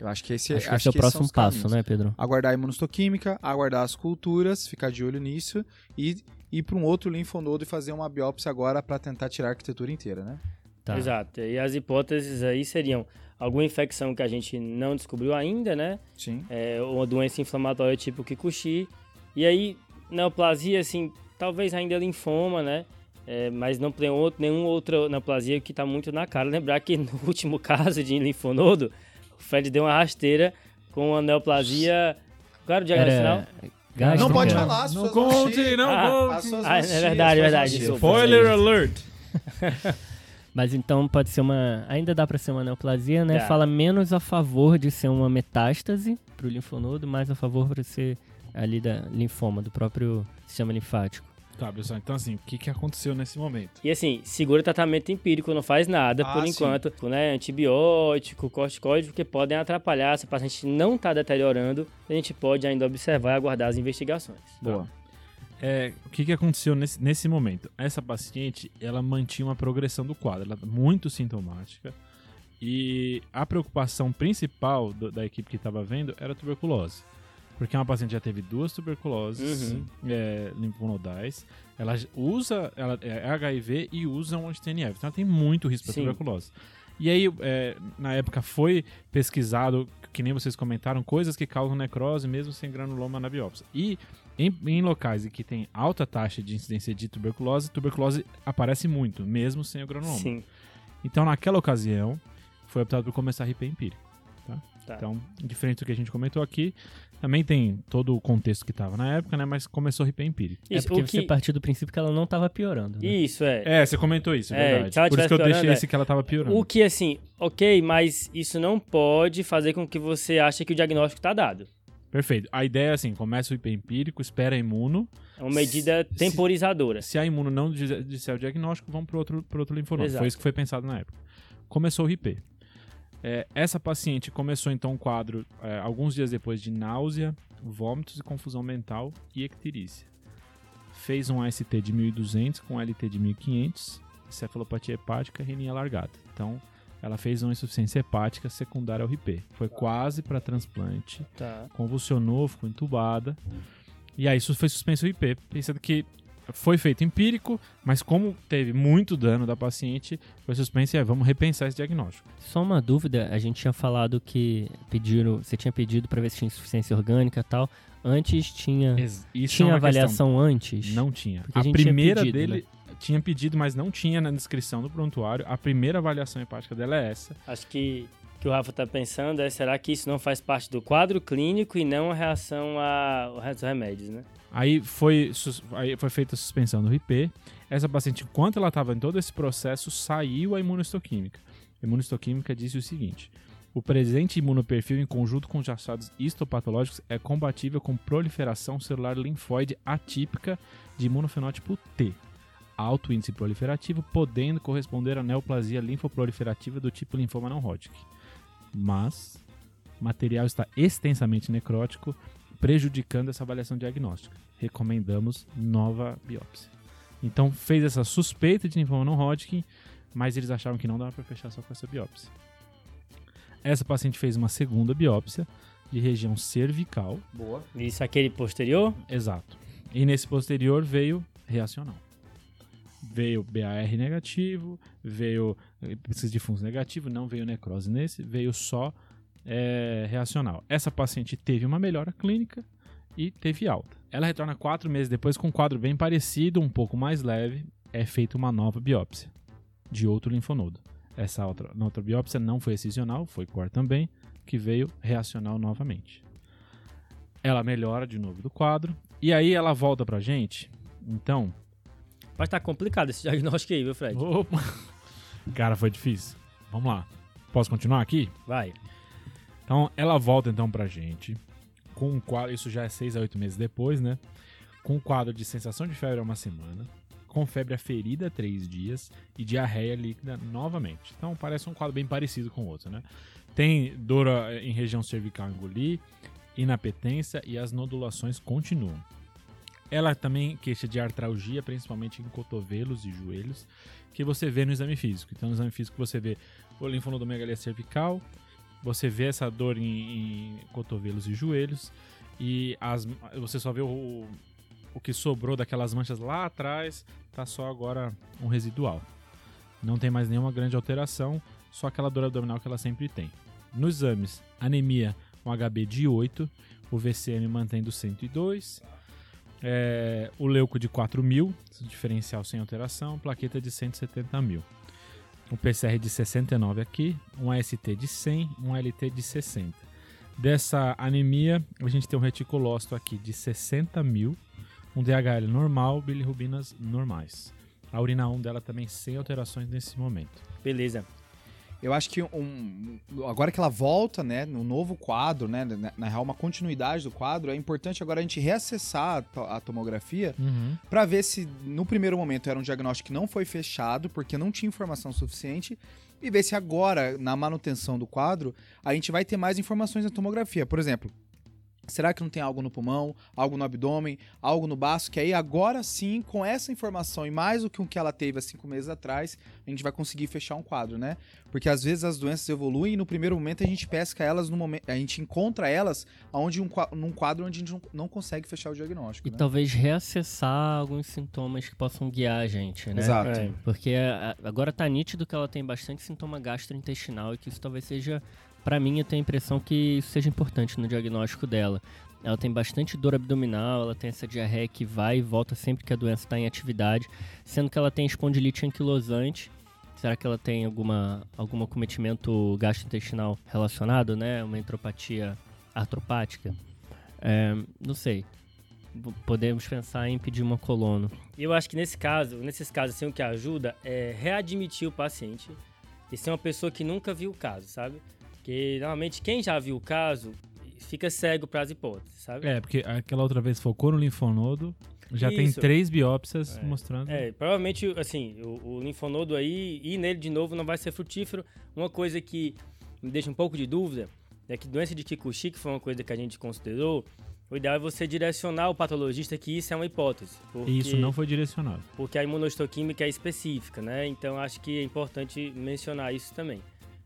Eu acho que esse, acho que acho esse é o que próximo passo, caminhos. né, Pedro? Aguardar a imunostoquímica, aguardar as culturas, ficar de olho nisso e ir para um outro linfonodo e fazer uma biópsia agora para tentar tirar a arquitetura inteira, né? Tá. Exato. E as hipóteses aí seriam alguma infecção que a gente não descobriu ainda, né? Sim. É, uma doença inflamatória tipo Kikuchi. E aí, neoplasia, assim, talvez ainda linfoma, né? É, mas não tem outro, nenhuma outra neoplasia que tá muito na cara. Lembrar que no último caso de linfonodo, o Fred deu uma rasteira com a neoplasia. Qual era o diagnóstico. Gastro- Não pode falar, as Não conte, não Ah, conte. Ah, é verdade, suas verdade. Spoiler alert. Mas então pode ser uma. Ainda dá pra ser uma neoplasia, né? Dá. Fala menos a favor de ser uma metástase pro linfonodo, mais a favor para ser ali da linfoma, do próprio sistema linfático. Tá, pessoal, então assim, o que, que aconteceu nesse momento? E assim, segura tratamento empírico, não faz nada Ah, por sim. enquanto. Né? Antibiótico, corticoide, porque podem atrapalhar. Se o paciente não está deteriorando, a gente pode ainda observar e aguardar as investigações. Boa. É, o que, que aconteceu nesse, nesse momento? Essa paciente, ela mantinha uma progressão do quadro, ela é muito sintomática. E a preocupação principal do- da equipe que estava vendo era a tuberculose. Porque uma paciente já teve duas tuberculoses Uhum. é, linfonodais. Ela usa, ela é HIV e usa um anti-TNF. Então ela tem muito risco para tuberculose. E aí, é, na época, foi pesquisado, que nem vocês comentaram, coisas que causam necrose mesmo sem granuloma na biópsia. E em, em locais em que tem alta taxa de incidência de tuberculose, tuberculose aparece muito, mesmo sem o granuloma. Sim. Então, naquela ocasião, foi optado por começar RP empírico. Tá? Tá. Então, diferente do que a gente comentou aqui, também tem todo o contexto que estava na época, né? Mas começou RP empírico. é Isso, porque o você que... partiu do princípio que ela não tava piorando. Né? Isso, é. É, você comentou isso, é, É, verdade. Por isso que eu deixei piorando, esse que ela tava piorando. O que, assim, ok, mas isso não pode fazer com que você ache que o diagnóstico está dado. Perfeito. A ideia é assim, começa o IP empírico, espera a imuno. É uma medida Se- temporizadora. Se a imuno não disser o diagnóstico, vamos pro outro, pro outro linfonodo. Exato. Foi isso que foi pensado na época. Começou o IP. É, essa paciente começou então um quadro é, alguns dias depois de náusea, vômitos e confusão mental e icterícia. Fez um AST de 1200 com LT de 1500, cefalopatia hepática, renia largada. Então, ela fez uma insuficiência hepática secundária ao RIP. Foi quase para transplante Tá. convulsionou, ficou entubada. E aí isso foi suspenso o IP, pensando que foi feito empírico, mas como teve muito dano da paciente, foi suspenso e aí, vamos repensar esse diagnóstico. Só uma dúvida, a gente tinha falado que pediram, você tinha pedido pra ver se tinha insuficiência orgânica e tal. Antes tinha Ex- Isso tinha é avaliação antes? questão. Não tinha. A a gente tinha primeira pedido, dele tinha pedido, mas não tinha na descrição do prontuário. A primeira avaliação hepática dela é essa. Acho que que o Rafa tá pensando é será que isso não faz parte do quadro clínico e não a reação a- aos remédios, né? Aí foi, aí foi feita a suspensão do RIP. Essa paciente, enquanto ela estava em todo esse processo, saiu a imunohistoquímica. A imunohistoquímica disse o seguinte: o presente imunoperfil em conjunto com os achados histopatológicos é compatível com proliferação celular linfóide atípica de imunofenótipo T. Alto índice proliferativo, podendo corresponder à neoplasia linfoproliferativa do tipo linfoma não Hodgkin. Mas o material está extensamente necrótico, prejudicando essa avaliação diagnóstica. Recomendamos nova biópsia. Então fez essa suspeita de linfoma não Hodgkin, mas eles acharam que não dava para fechar só com essa biópsia. Essa paciente fez uma segunda biópsia de região cervical, Boa. Isso aquele posterior? exato. E nesse posterior veio reacional. Veio BAR negativo, veio eh, pesquisa de fundos negativo, não veio necrose nesse, veio só é, reacional. Essa paciente teve uma melhora clínica e teve alta. Ela retorna quatro meses depois com um quadro bem parecido, um pouco mais leve. É feita uma nova biópsia de outro linfonodo. Essa outra, outra biópsia não foi excisional, foi core também, que veio reacional novamente. Ela melhora de novo do quadro e aí ela volta pra gente. Então, Pode estar complicado esse diagnóstico aí, viu, Fred? Opa! Cara, foi difícil. Vamos lá. Posso continuar aqui? Vai. Então, ela volta então pra gente com um quadro, isso já é seis a oito meses depois, né? Com um quadro de sensação de febre há uma semana, com febre aferida três dias e diarreia líquida novamente. Então, parece um quadro bem parecido com o outro, né? Tem dor eh, em região cervical engolir, inapetência e as nodulações continuam. Ela também queixa de artralgia, principalmente em cotovelos e joelhos, que você vê no exame físico. Então, no exame físico você vê o linfonodomegalia cervical, você vê essa dor em, em cotovelos e joelhos, e as, você só vê o, o que sobrou daquelas manchas lá atrás, tá só agora um residual. Não tem mais nenhuma grande alteração, só aquela dor abdominal que ela sempre tem. Nos exames, anemia, um HB de 8, o VCM mantendo 102, é, o leuco de 4 mil, diferencial sem alteração, plaqueta de 170 mil. Um PCR de 69 aqui, um AST de 100, um LT de 60. Dessa anemia, a gente tem um reticulócito aqui de 60 mil, um DHL normal, bilirrubinas normais. A urina 1 dela também sem alterações nesse momento. Beleza. Eu acho que um, agora que ela volta, né, no novo quadro, né, na, na real uma continuidade do quadro, é importante agora a gente reacessar a, a tomografia Uhum. para ver se no primeiro momento era um diagnóstico que não foi fechado porque não tinha informação suficiente e ver se agora na manutenção do quadro a gente vai ter mais informações na tomografia. Por exemplo, Será que não tem algo no pulmão, algo no abdômen, algo no baço? Que aí agora sim, com essa informação e mais do que o que ela teve há cinco meses atrás, a gente vai conseguir fechar um quadro, né? Porque às vezes as doenças evoluem e no primeiro momento a gente pesca elas no momento, a gente encontra elas aonde um, num quadro onde a gente não, consegue fechar o diagnóstico. E né? talvez reacessar alguns sintomas que possam guiar a gente, né? Exato. É. Porque agora tá nítido que ela tem bastante sintoma gastrointestinal e que isso talvez seja, pra mim, eu tenho a impressão que isso seja importante no diagnóstico dela. Ela tem bastante dor abdominal, ela tem essa diarreia que vai e volta sempre que a doença está em atividade, sendo que ela tem espondilite anquilosante. Será que ela tem alguma, algum acometimento gastrointestinal relacionado, né? Uma entropatia artropática? É, não sei. Podemos pensar em pedir uma colono. Eu acho que nesse caso, nesses casos, assim, o que ajuda é readmitir o paciente e ser uma pessoa que nunca viu o caso, sabe? Porque normalmente quem já viu o caso fica cego para as hipóteses, sabe? É, porque aquela outra vez focou no linfonodo, já tem Isso. três biópsias É. mostrando. É, provavelmente, assim, o, o linfonodo aí, ir nele de novo não vai ser frutífero. Uma coisa que me deixa um pouco de dúvida é que doença de Kikuchi, que foi uma coisa que a gente considerou, o ideal é você direcionar o patologista que isso é uma hipótese. Porque, E isso não foi direcionado. Porque a imunohistoquímica é específica, né? Então acho que é importante mencionar isso também,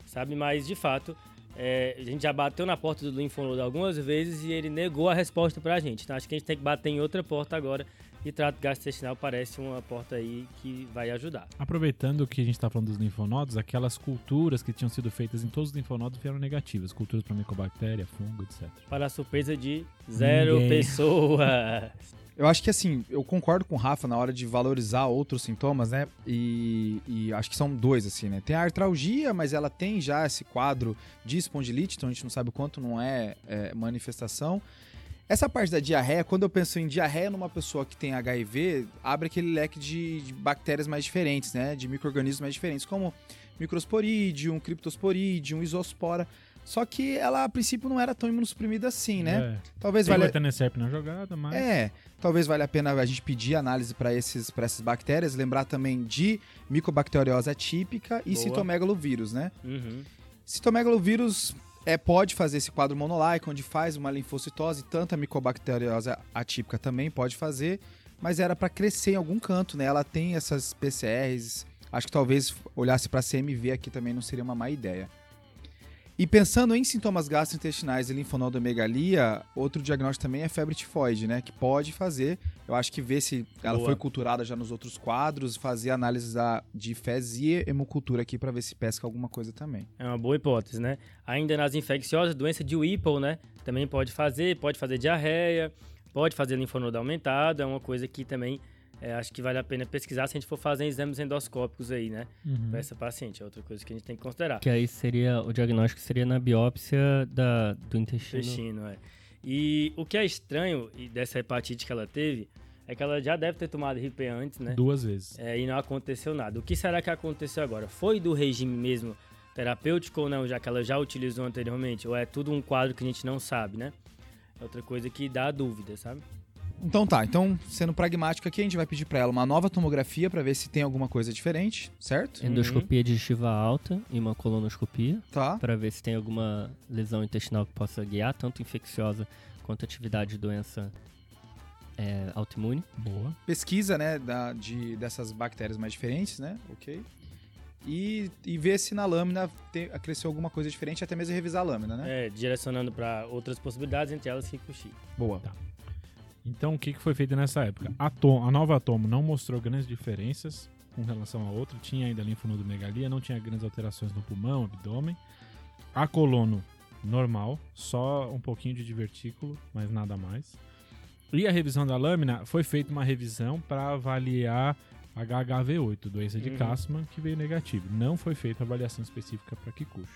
sabe? Mas, de fato, é, a gente já bateu na porta do linfonodo algumas vezes e ele negou a resposta pra gente. Então acho que a gente tem que bater em outra porta agora e trato gastrointestinal parece uma porta aí que vai ajudar. Aproveitando que a gente está falando dos linfonodos, aquelas culturas que tinham sido feitas em todos os linfonodos vieram negativas. Culturas para micobactéria, fungo, etc. Para a surpresa de zero Ninguém. pessoas. Eu acho que assim, eu concordo com o Rafa na hora de valorizar outros sintomas, né? E, e acho que são dois, assim, né? Tem a artralgia, mas ela tem já esse quadro de espondilite, então a gente não sabe o quanto não é, é, manifestação. Essa parte da diarreia, quando eu penso em diarreia numa pessoa que tem HIV, abre aquele leque de, de bactérias mais diferentes, né? De micro-organismos mais diferentes, como microsporidium, cryptosporidium, isospora. Só que ela, a princípio, não era tão imunossuprimida assim, né? É. Talvez Tem valha... o etanercept na jogada, mas... É, talvez valha a pena a gente pedir análise para esses para essas bactérias, lembrar também de micobacteriose atípica e Boa. citomegalovírus, né? Uhum. Citomegalovírus é, pode fazer esse quadro monolaico, onde faz uma linfocitose, tanto a micobacteriose atípica também pode fazer, mas era para crescer em algum canto, né? Ela tem essas PCRs, acho que talvez olhasse para CMV aqui também não seria uma má ideia. E pensando em sintomas gastrointestinais e linfonodomegalia, outro diagnóstico também é febre tifoide, né? Que pode fazer. Eu acho que ver se ela Boa. foi culturada já nos outros quadros, fazer análise da- de fezes e hemocultura aqui para ver se pesca alguma coisa também. É uma boa hipótese, né? Ainda nas infecciosas, doença de Whipple, né? Também pode fazer, pode fazer diarreia, pode fazer linfonodo aumentado, é uma coisa que também é, acho que vale a pena pesquisar se a gente for fazer exames endoscópicos aí, né? Uhum. Pra essa paciente, é outra coisa que a gente tem que considerar. Que aí seria, o diagnóstico seria na biópsia da, do intestino. Intestino, é. E o que é estranho e dessa hepatite que ela teve é que ela já deve ter tomado RIP antes, né? Duas vezes. É, e não aconteceu nada. O que será que aconteceu agora? Foi do regime mesmo terapêutico ou não, já que ela já utilizou anteriormente? Ou é tudo um quadro que a gente não sabe, né? É outra coisa que dá dúvida, sabe? Então tá, então sendo pragmático aqui, a gente vai pedir pra ela uma nova tomografia pra ver se tem alguma coisa diferente, certo? Endoscopia digestiva alta e uma colonoscopia Tá. para ver se tem alguma lesão intestinal que possa guiar, tanto infecciosa quanto atividade de doença é, autoimune. Boa. Pesquisa, né, da, de, dessas bactérias mais diferentes, né? Ok. E, e ver se na lâmina tem, cresceu alguma coisa diferente, até mesmo revisar a lâmina, né? É, direcionando para outras possibilidades, entre elas Kikuchi. Boa. Então, o que foi feito nessa época? A, nova Atomo não mostrou grandes diferenças com relação à outra. Tinha ainda linfonodomegalia, não tinha grandes alterações no pulmão, abdômen. A colono, normal, só um pouquinho de divertículo, mas nada mais. E a revisão da lâmina, foi feita uma revisão para avaliar HHV8, doença de Uhum. Cassman, que veio negativo. Não foi feita avaliação específica para Kikuchi.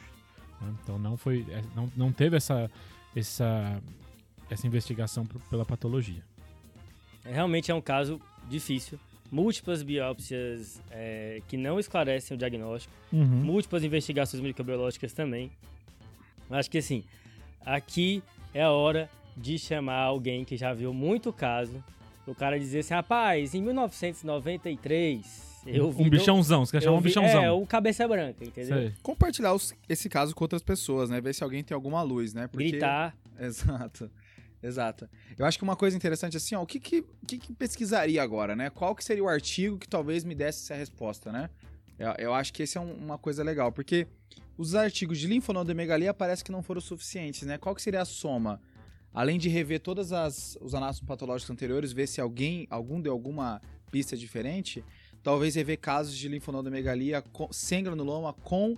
né? Então não foi, é, não, não teve essa, essa, essa investigação pela patologia. É, Realmente é um caso difícil. Múltiplas biópsias é, que não esclarecem o diagnóstico. Uhum. múltiplas investigações microbiológicas também. Acho que assim, aqui é a hora de chamar alguém que já viu muito caso. O cara dizer assim, rapaz, em 1993 eu vi. um bichãozão, você quer chamar um bichãozão? É, o cabeça branca, entendeu? Sei. Compartilhar os- esse caso com outras pessoas, né? Ver se alguém tem alguma luz, né? Porque- Gritar. Exato. Exato. Eu acho que uma coisa interessante assim, ó, o que que, que que pesquisaria agora, né? Qual que seria o artigo que talvez me desse essa resposta, né? Eu, eu acho que esse é um- uma coisa legal, porque os artigos de linfonodomegalia parece que não foram suficientes, né? Qual que seria a soma? Além de rever todos os anátomos patológicos anteriores, ver se alguém, algum deu alguma pista diferente, talvez rever casos de linfonodomegalia com, sem granuloma com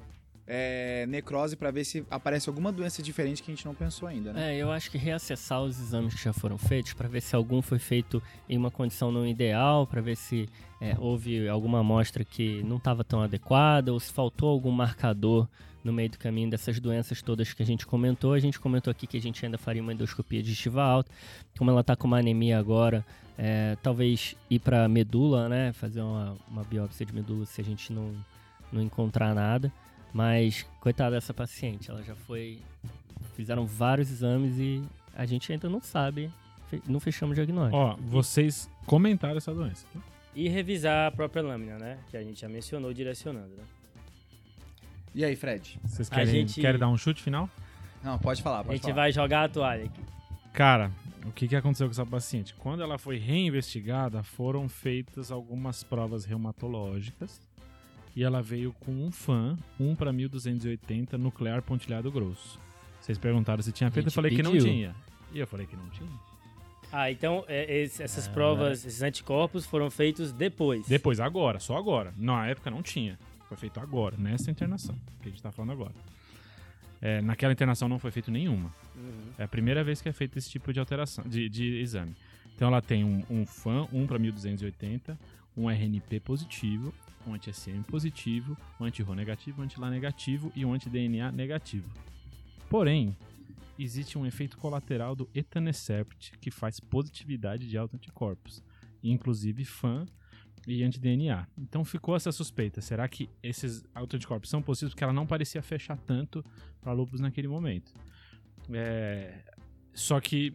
é, necrose para ver se aparece alguma doença diferente que a gente não pensou ainda, né? É, eu acho que reacessar os exames que já foram feitos para ver se algum foi feito em uma condição não ideal, para ver se é, houve alguma amostra que não estava tão adequada ou se faltou algum marcador no meio do caminho dessas doenças todas que a gente comentou. A gente comentou aqui que a gente ainda faria uma endoscopia digestiva alta. Como ela está com uma anemia agora, é, talvez ir para medula, né? Fazer uma, uma biópsia de medula se a gente não, não encontrar nada. Mas, coitada dessa paciente, ela já foi. Fizeram vários exames e a gente ainda não sabe, não fechamos o diagnóstico. Ó, vocês comentaram essa doença. tá? E revisar a própria lâmina, né? Que a gente já mencionou direcionando, né? E aí, Fred? Vocês A querem, gente- querem dar um chute final? Não, pode falar, A pode gente falar. vai jogar a toalha aqui. Cara, o que, que aconteceu com essa paciente? Quando ela foi reinvestigada, foram feitas algumas provas reumatológicas e ela veio com um FAN, 1 para 1280 nuclear pontilhado grosso. Vocês perguntaram se tinha feito, eu falei que não pediu. tinha. E eu falei que não tinha. Ah, então é, esse- essas Ah. provas, esses anticorpos foram feitos depois. Depois, agora, só agora. Na época não tinha. Foi feito agora, nessa internação que a gente tá falando agora. É, naquela internação não foi feito nenhuma. Uhum. É a primeira vez que é feito esse tipo de alteração, de, de exame. Então ela tem um, um FAN 1 para 1280, um RNP positivo, um anti-SM positivo, um anti-RO negativo, um anti-LA negativo e um anti-DNA negativo. Porém, existe um efeito colateral do etanercept que faz positividade de autoanticorpos, inclusive FAN e anti-DNA. Então ficou essa suspeita, será que esses autoanticorpos são possíveis porque ela não parecia fechar tanto para lupus naquele momento? É, só que,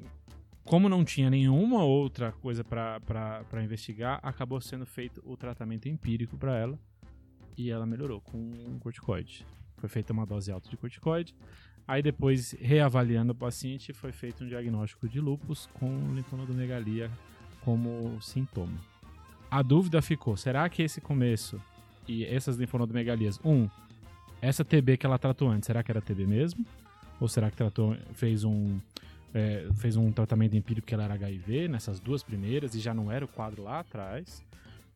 como não tinha nenhuma outra coisa para investigar, acabou sendo feito o tratamento empírico para ela e ela melhorou com um corticoide. Foi feita uma dose alta de corticoide. Aí depois, reavaliando o paciente, foi feito um diagnóstico de lupus com linfonodomegalia como sintoma. A dúvida ficou, será que esse começo e essas linfonodomegalias, um, essa TB que ela tratou antes, será que era TB mesmo? Ou será que tratou, fez um é, fez um tratamento empírico que ela era HIV nessas duas primeiras e já não era o quadro lá atrás?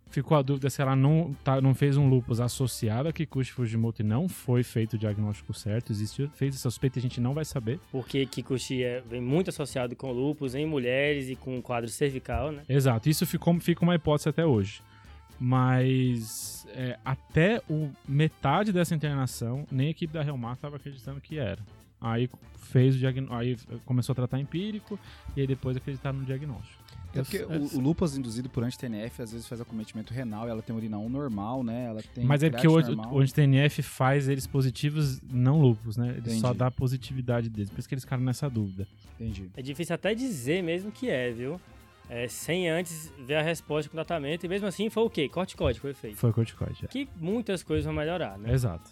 Ficou a dúvida se ela não, tá, não fez um lupus associado a Kikuchi Fujimoto e não foi feito o diagnóstico certo. Existiu, fez essa suspeita e a gente não vai saber. Porque Kikuchi é, vem muito associado com lupus em mulheres e com quadro cervical, né? Exato, isso ficou, fica uma hipótese até hoje. Mas é, até o metade dessa internação, nem a equipe da Helmar estava acreditando que era. Aí fez o diagnóstico, aí começou a tratar empírico e aí depois acreditar no diagnóstico. É porque o, o lúpus induzido por anti-TNF às vezes faz acometimento renal e ela tem urina 1 normal, né? Ela tem Mas é porque o, o anti-TNF faz eles positivos, não lupus, né? Ele Entendi. só dá a positividade deles. Por isso que eles ficaram nessa dúvida. Entendi. É difícil até dizer mesmo que é, viu? É, sem antes ver a resposta com o tratamento. E mesmo assim foi o quê? Corticóide foi feito. Foi corticoide. é. Que muitas coisas vão melhorar, né? Exato.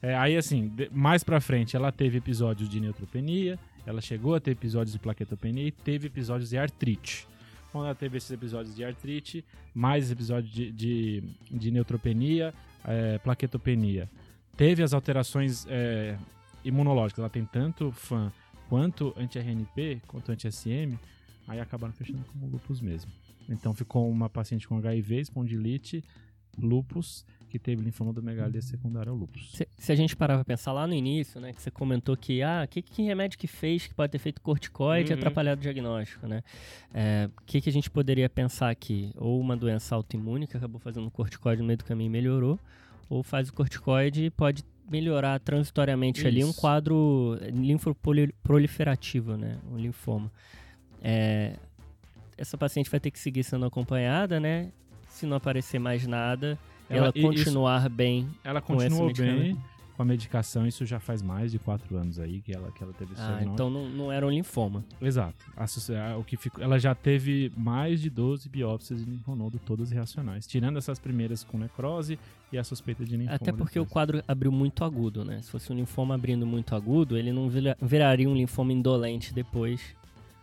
É, aí, assim, mais pra frente, ela teve episódios de neutropenia, ela chegou a ter episódios de plaquetopenia e teve episódios de artrite. Quando ela teve esses episódios de artrite, mais episódios de, de, de neutropenia, é, plaquetopenia. Teve as alterações é, imunológicas. Ela tem tanto FAN quanto anti-RNP, quanto anti-SM, aí acabaram fechando como lupus mesmo. Então ficou uma paciente com HIV, espondilite, lupus, que teve linfonodomegalia secundária ao lupus. Se, se a gente parar pra pensar lá no início, né, que você comentou que, ah, que, que remédio que fez que pode ter feito corticoide e Uhum. atrapalhado o diagnóstico, né? É, O que, que a gente poderia pensar aqui? Ou uma doença autoimune que acabou fazendo corticoide no meio do caminho e melhorou, ou faz o corticoide e pode melhorar transitoriamente ali um Isso. quadro linfoproliferativo, né? Um linfoma. É, essa paciente vai ter que seguir sendo acompanhada, né? Se não aparecer mais nada, ela, Ela- e- isso- continuar bem Ela continuou bem com a medicação, isso já faz mais de quatro anos aí que ela, que ela teve Ah, então não, não era um linfoma. Exato. Associa- o que ficou, ela já teve mais de 12 biópsias de linfonodo, todas reacionais, tirando essas primeiras com necrose e a suspeita de linfoma. Até porque o depois. quadro abriu muito agudo, né? Se fosse um linfoma abrindo muito agudo, ele não vira- viraria um linfoma indolente depois.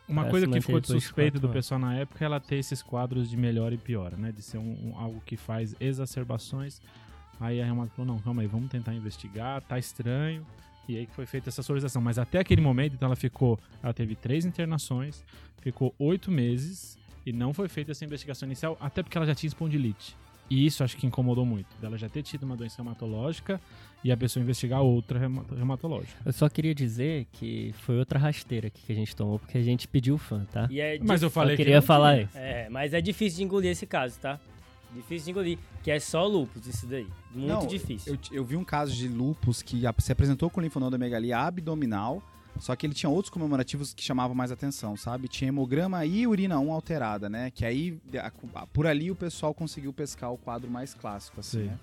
Uma coisa que ficou de suspeito do anos. pessoal na época é ela ter esses quadros de melhora e piora, né? De ser um, um- algo que faz exacerbações. Aí a Reumato falou, não, calma aí, vamos tentar investigar, tá estranho. E aí que foi feita essa solicitação. Mas até aquele momento, então ela ficou, ela teve três internações, ficou oito meses e não foi feita essa investigação inicial, até porque ela já tinha espondilite. E isso acho que incomodou muito, dela já ter tido uma doença reumatológica e a pessoa investigar outra reumato- reumatológica. Eu só queria dizer que foi outra rasteira aqui que a gente tomou, porque a gente pediu fã, tá? E é Mas eu falei eu que queria não falar isso. É, mas é difícil de engolir esse caso, tá? Difícil de engolir. Que é só lúpus, isso daí. Muito Não, difícil. Eu, eu vi um caso de lupus que se apresentou com linfonodomegalia abdominal, só que ele tinha outros comemorativos que chamavam mais atenção, sabe? Tinha hemograma e urina 1 alterada, né? Que aí, por ali, o pessoal conseguiu pescar o quadro mais clássico, assim, Sim. né?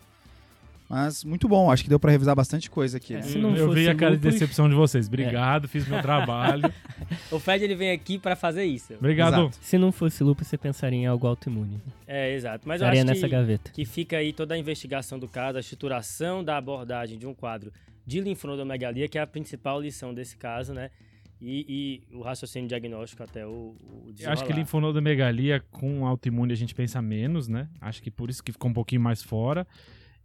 Mas muito bom, acho que deu pra revisar bastante coisa aqui. É. né? Eu vi a cara de lupus- decepção de vocês. Obrigado, fiz meu trabalho. O Fred ele vem aqui pra fazer isso. Obrigado. Exato. Se não fosse lúpus, você pensaria em algo autoimune. É, exato. Mas eu Estaria acho nessa que, gaveta. que fica aí toda a investigação do caso, a estruturação da abordagem de um quadro de linfonodomegalia, que é a principal lição desse caso, né? E, e o raciocínio diagnóstico até o, o Eu acho que linfonodomegalia com autoimune a gente pensa menos, né? Acho que por isso que ficou um pouquinho mais fora.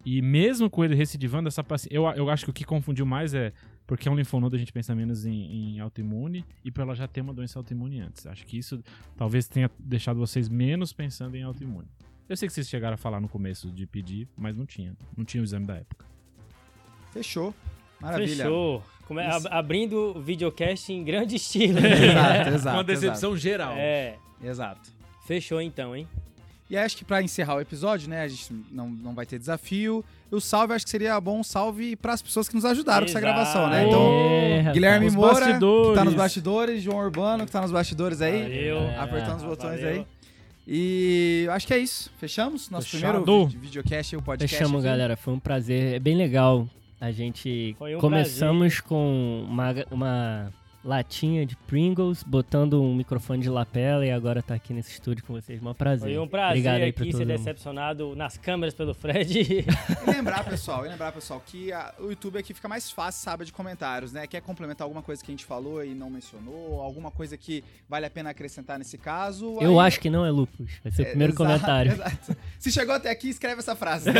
E mesmo com ele recidivando, essa paciente. Eu, eu acho que o que confundiu mais é porque é um linfonodo a gente pensa menos em, em autoimune e por ela já ter uma doença autoimune antes. Acho que isso talvez tenha deixado vocês menos pensando em autoimune. Eu sei que vocês chegaram a falar no começo de pedir, mas não tinha. Não tinha o exame da época. Fechou. Maravilha. Fechou. Come- abrindo o videocast em grande estilo. Exato, exato. Uma decepção geral. É, Exato. exato. fechou então, hein? E aí, acho que pra encerrar o episódio, né? A gente não, não vai ter desafio. O salve, acho que seria bom um salve pras pessoas que nos ajudaram com essa Exato. gravação, né? Então, É. Guilherme Os Moura, que bastidores. tá nos bastidores, João Urbano, que tá nos bastidores aí, Valeu. apertando os Ah, botões valeu. aí. E acho que é isso. Fechamos? Nosso Fechado. primeiro vi- videocast e o podcast. Fechamos, aqui. galera. Foi um prazer. É bem legal. A gente um começamos com uma, uma latinha de Pringles, botando um microfone de lapela e agora tá aqui nesse estúdio com vocês. Um prazer. Foi um prazer Obrigado aí aqui ser mundo. decepcionado nas câmeras pelo Fred. E lembrar, pessoal, e lembrar, pessoal, que a- o YouTube aqui fica mais fácil, sabe, de comentários, né? Quer complementar alguma coisa que a gente falou e não mencionou, alguma coisa que vale a pena acrescentar nesse caso. Eu aí- acho que não é lupus. Vai ser o É, primeiro exato, comentário. exato. Se chegou até aqui, escreve essa frase.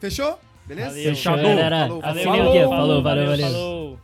Fechou? Beleza? Valeu. Fechou, Fechado. galera. Falou, falou. o quê? Falou, valeu, valeu. falou.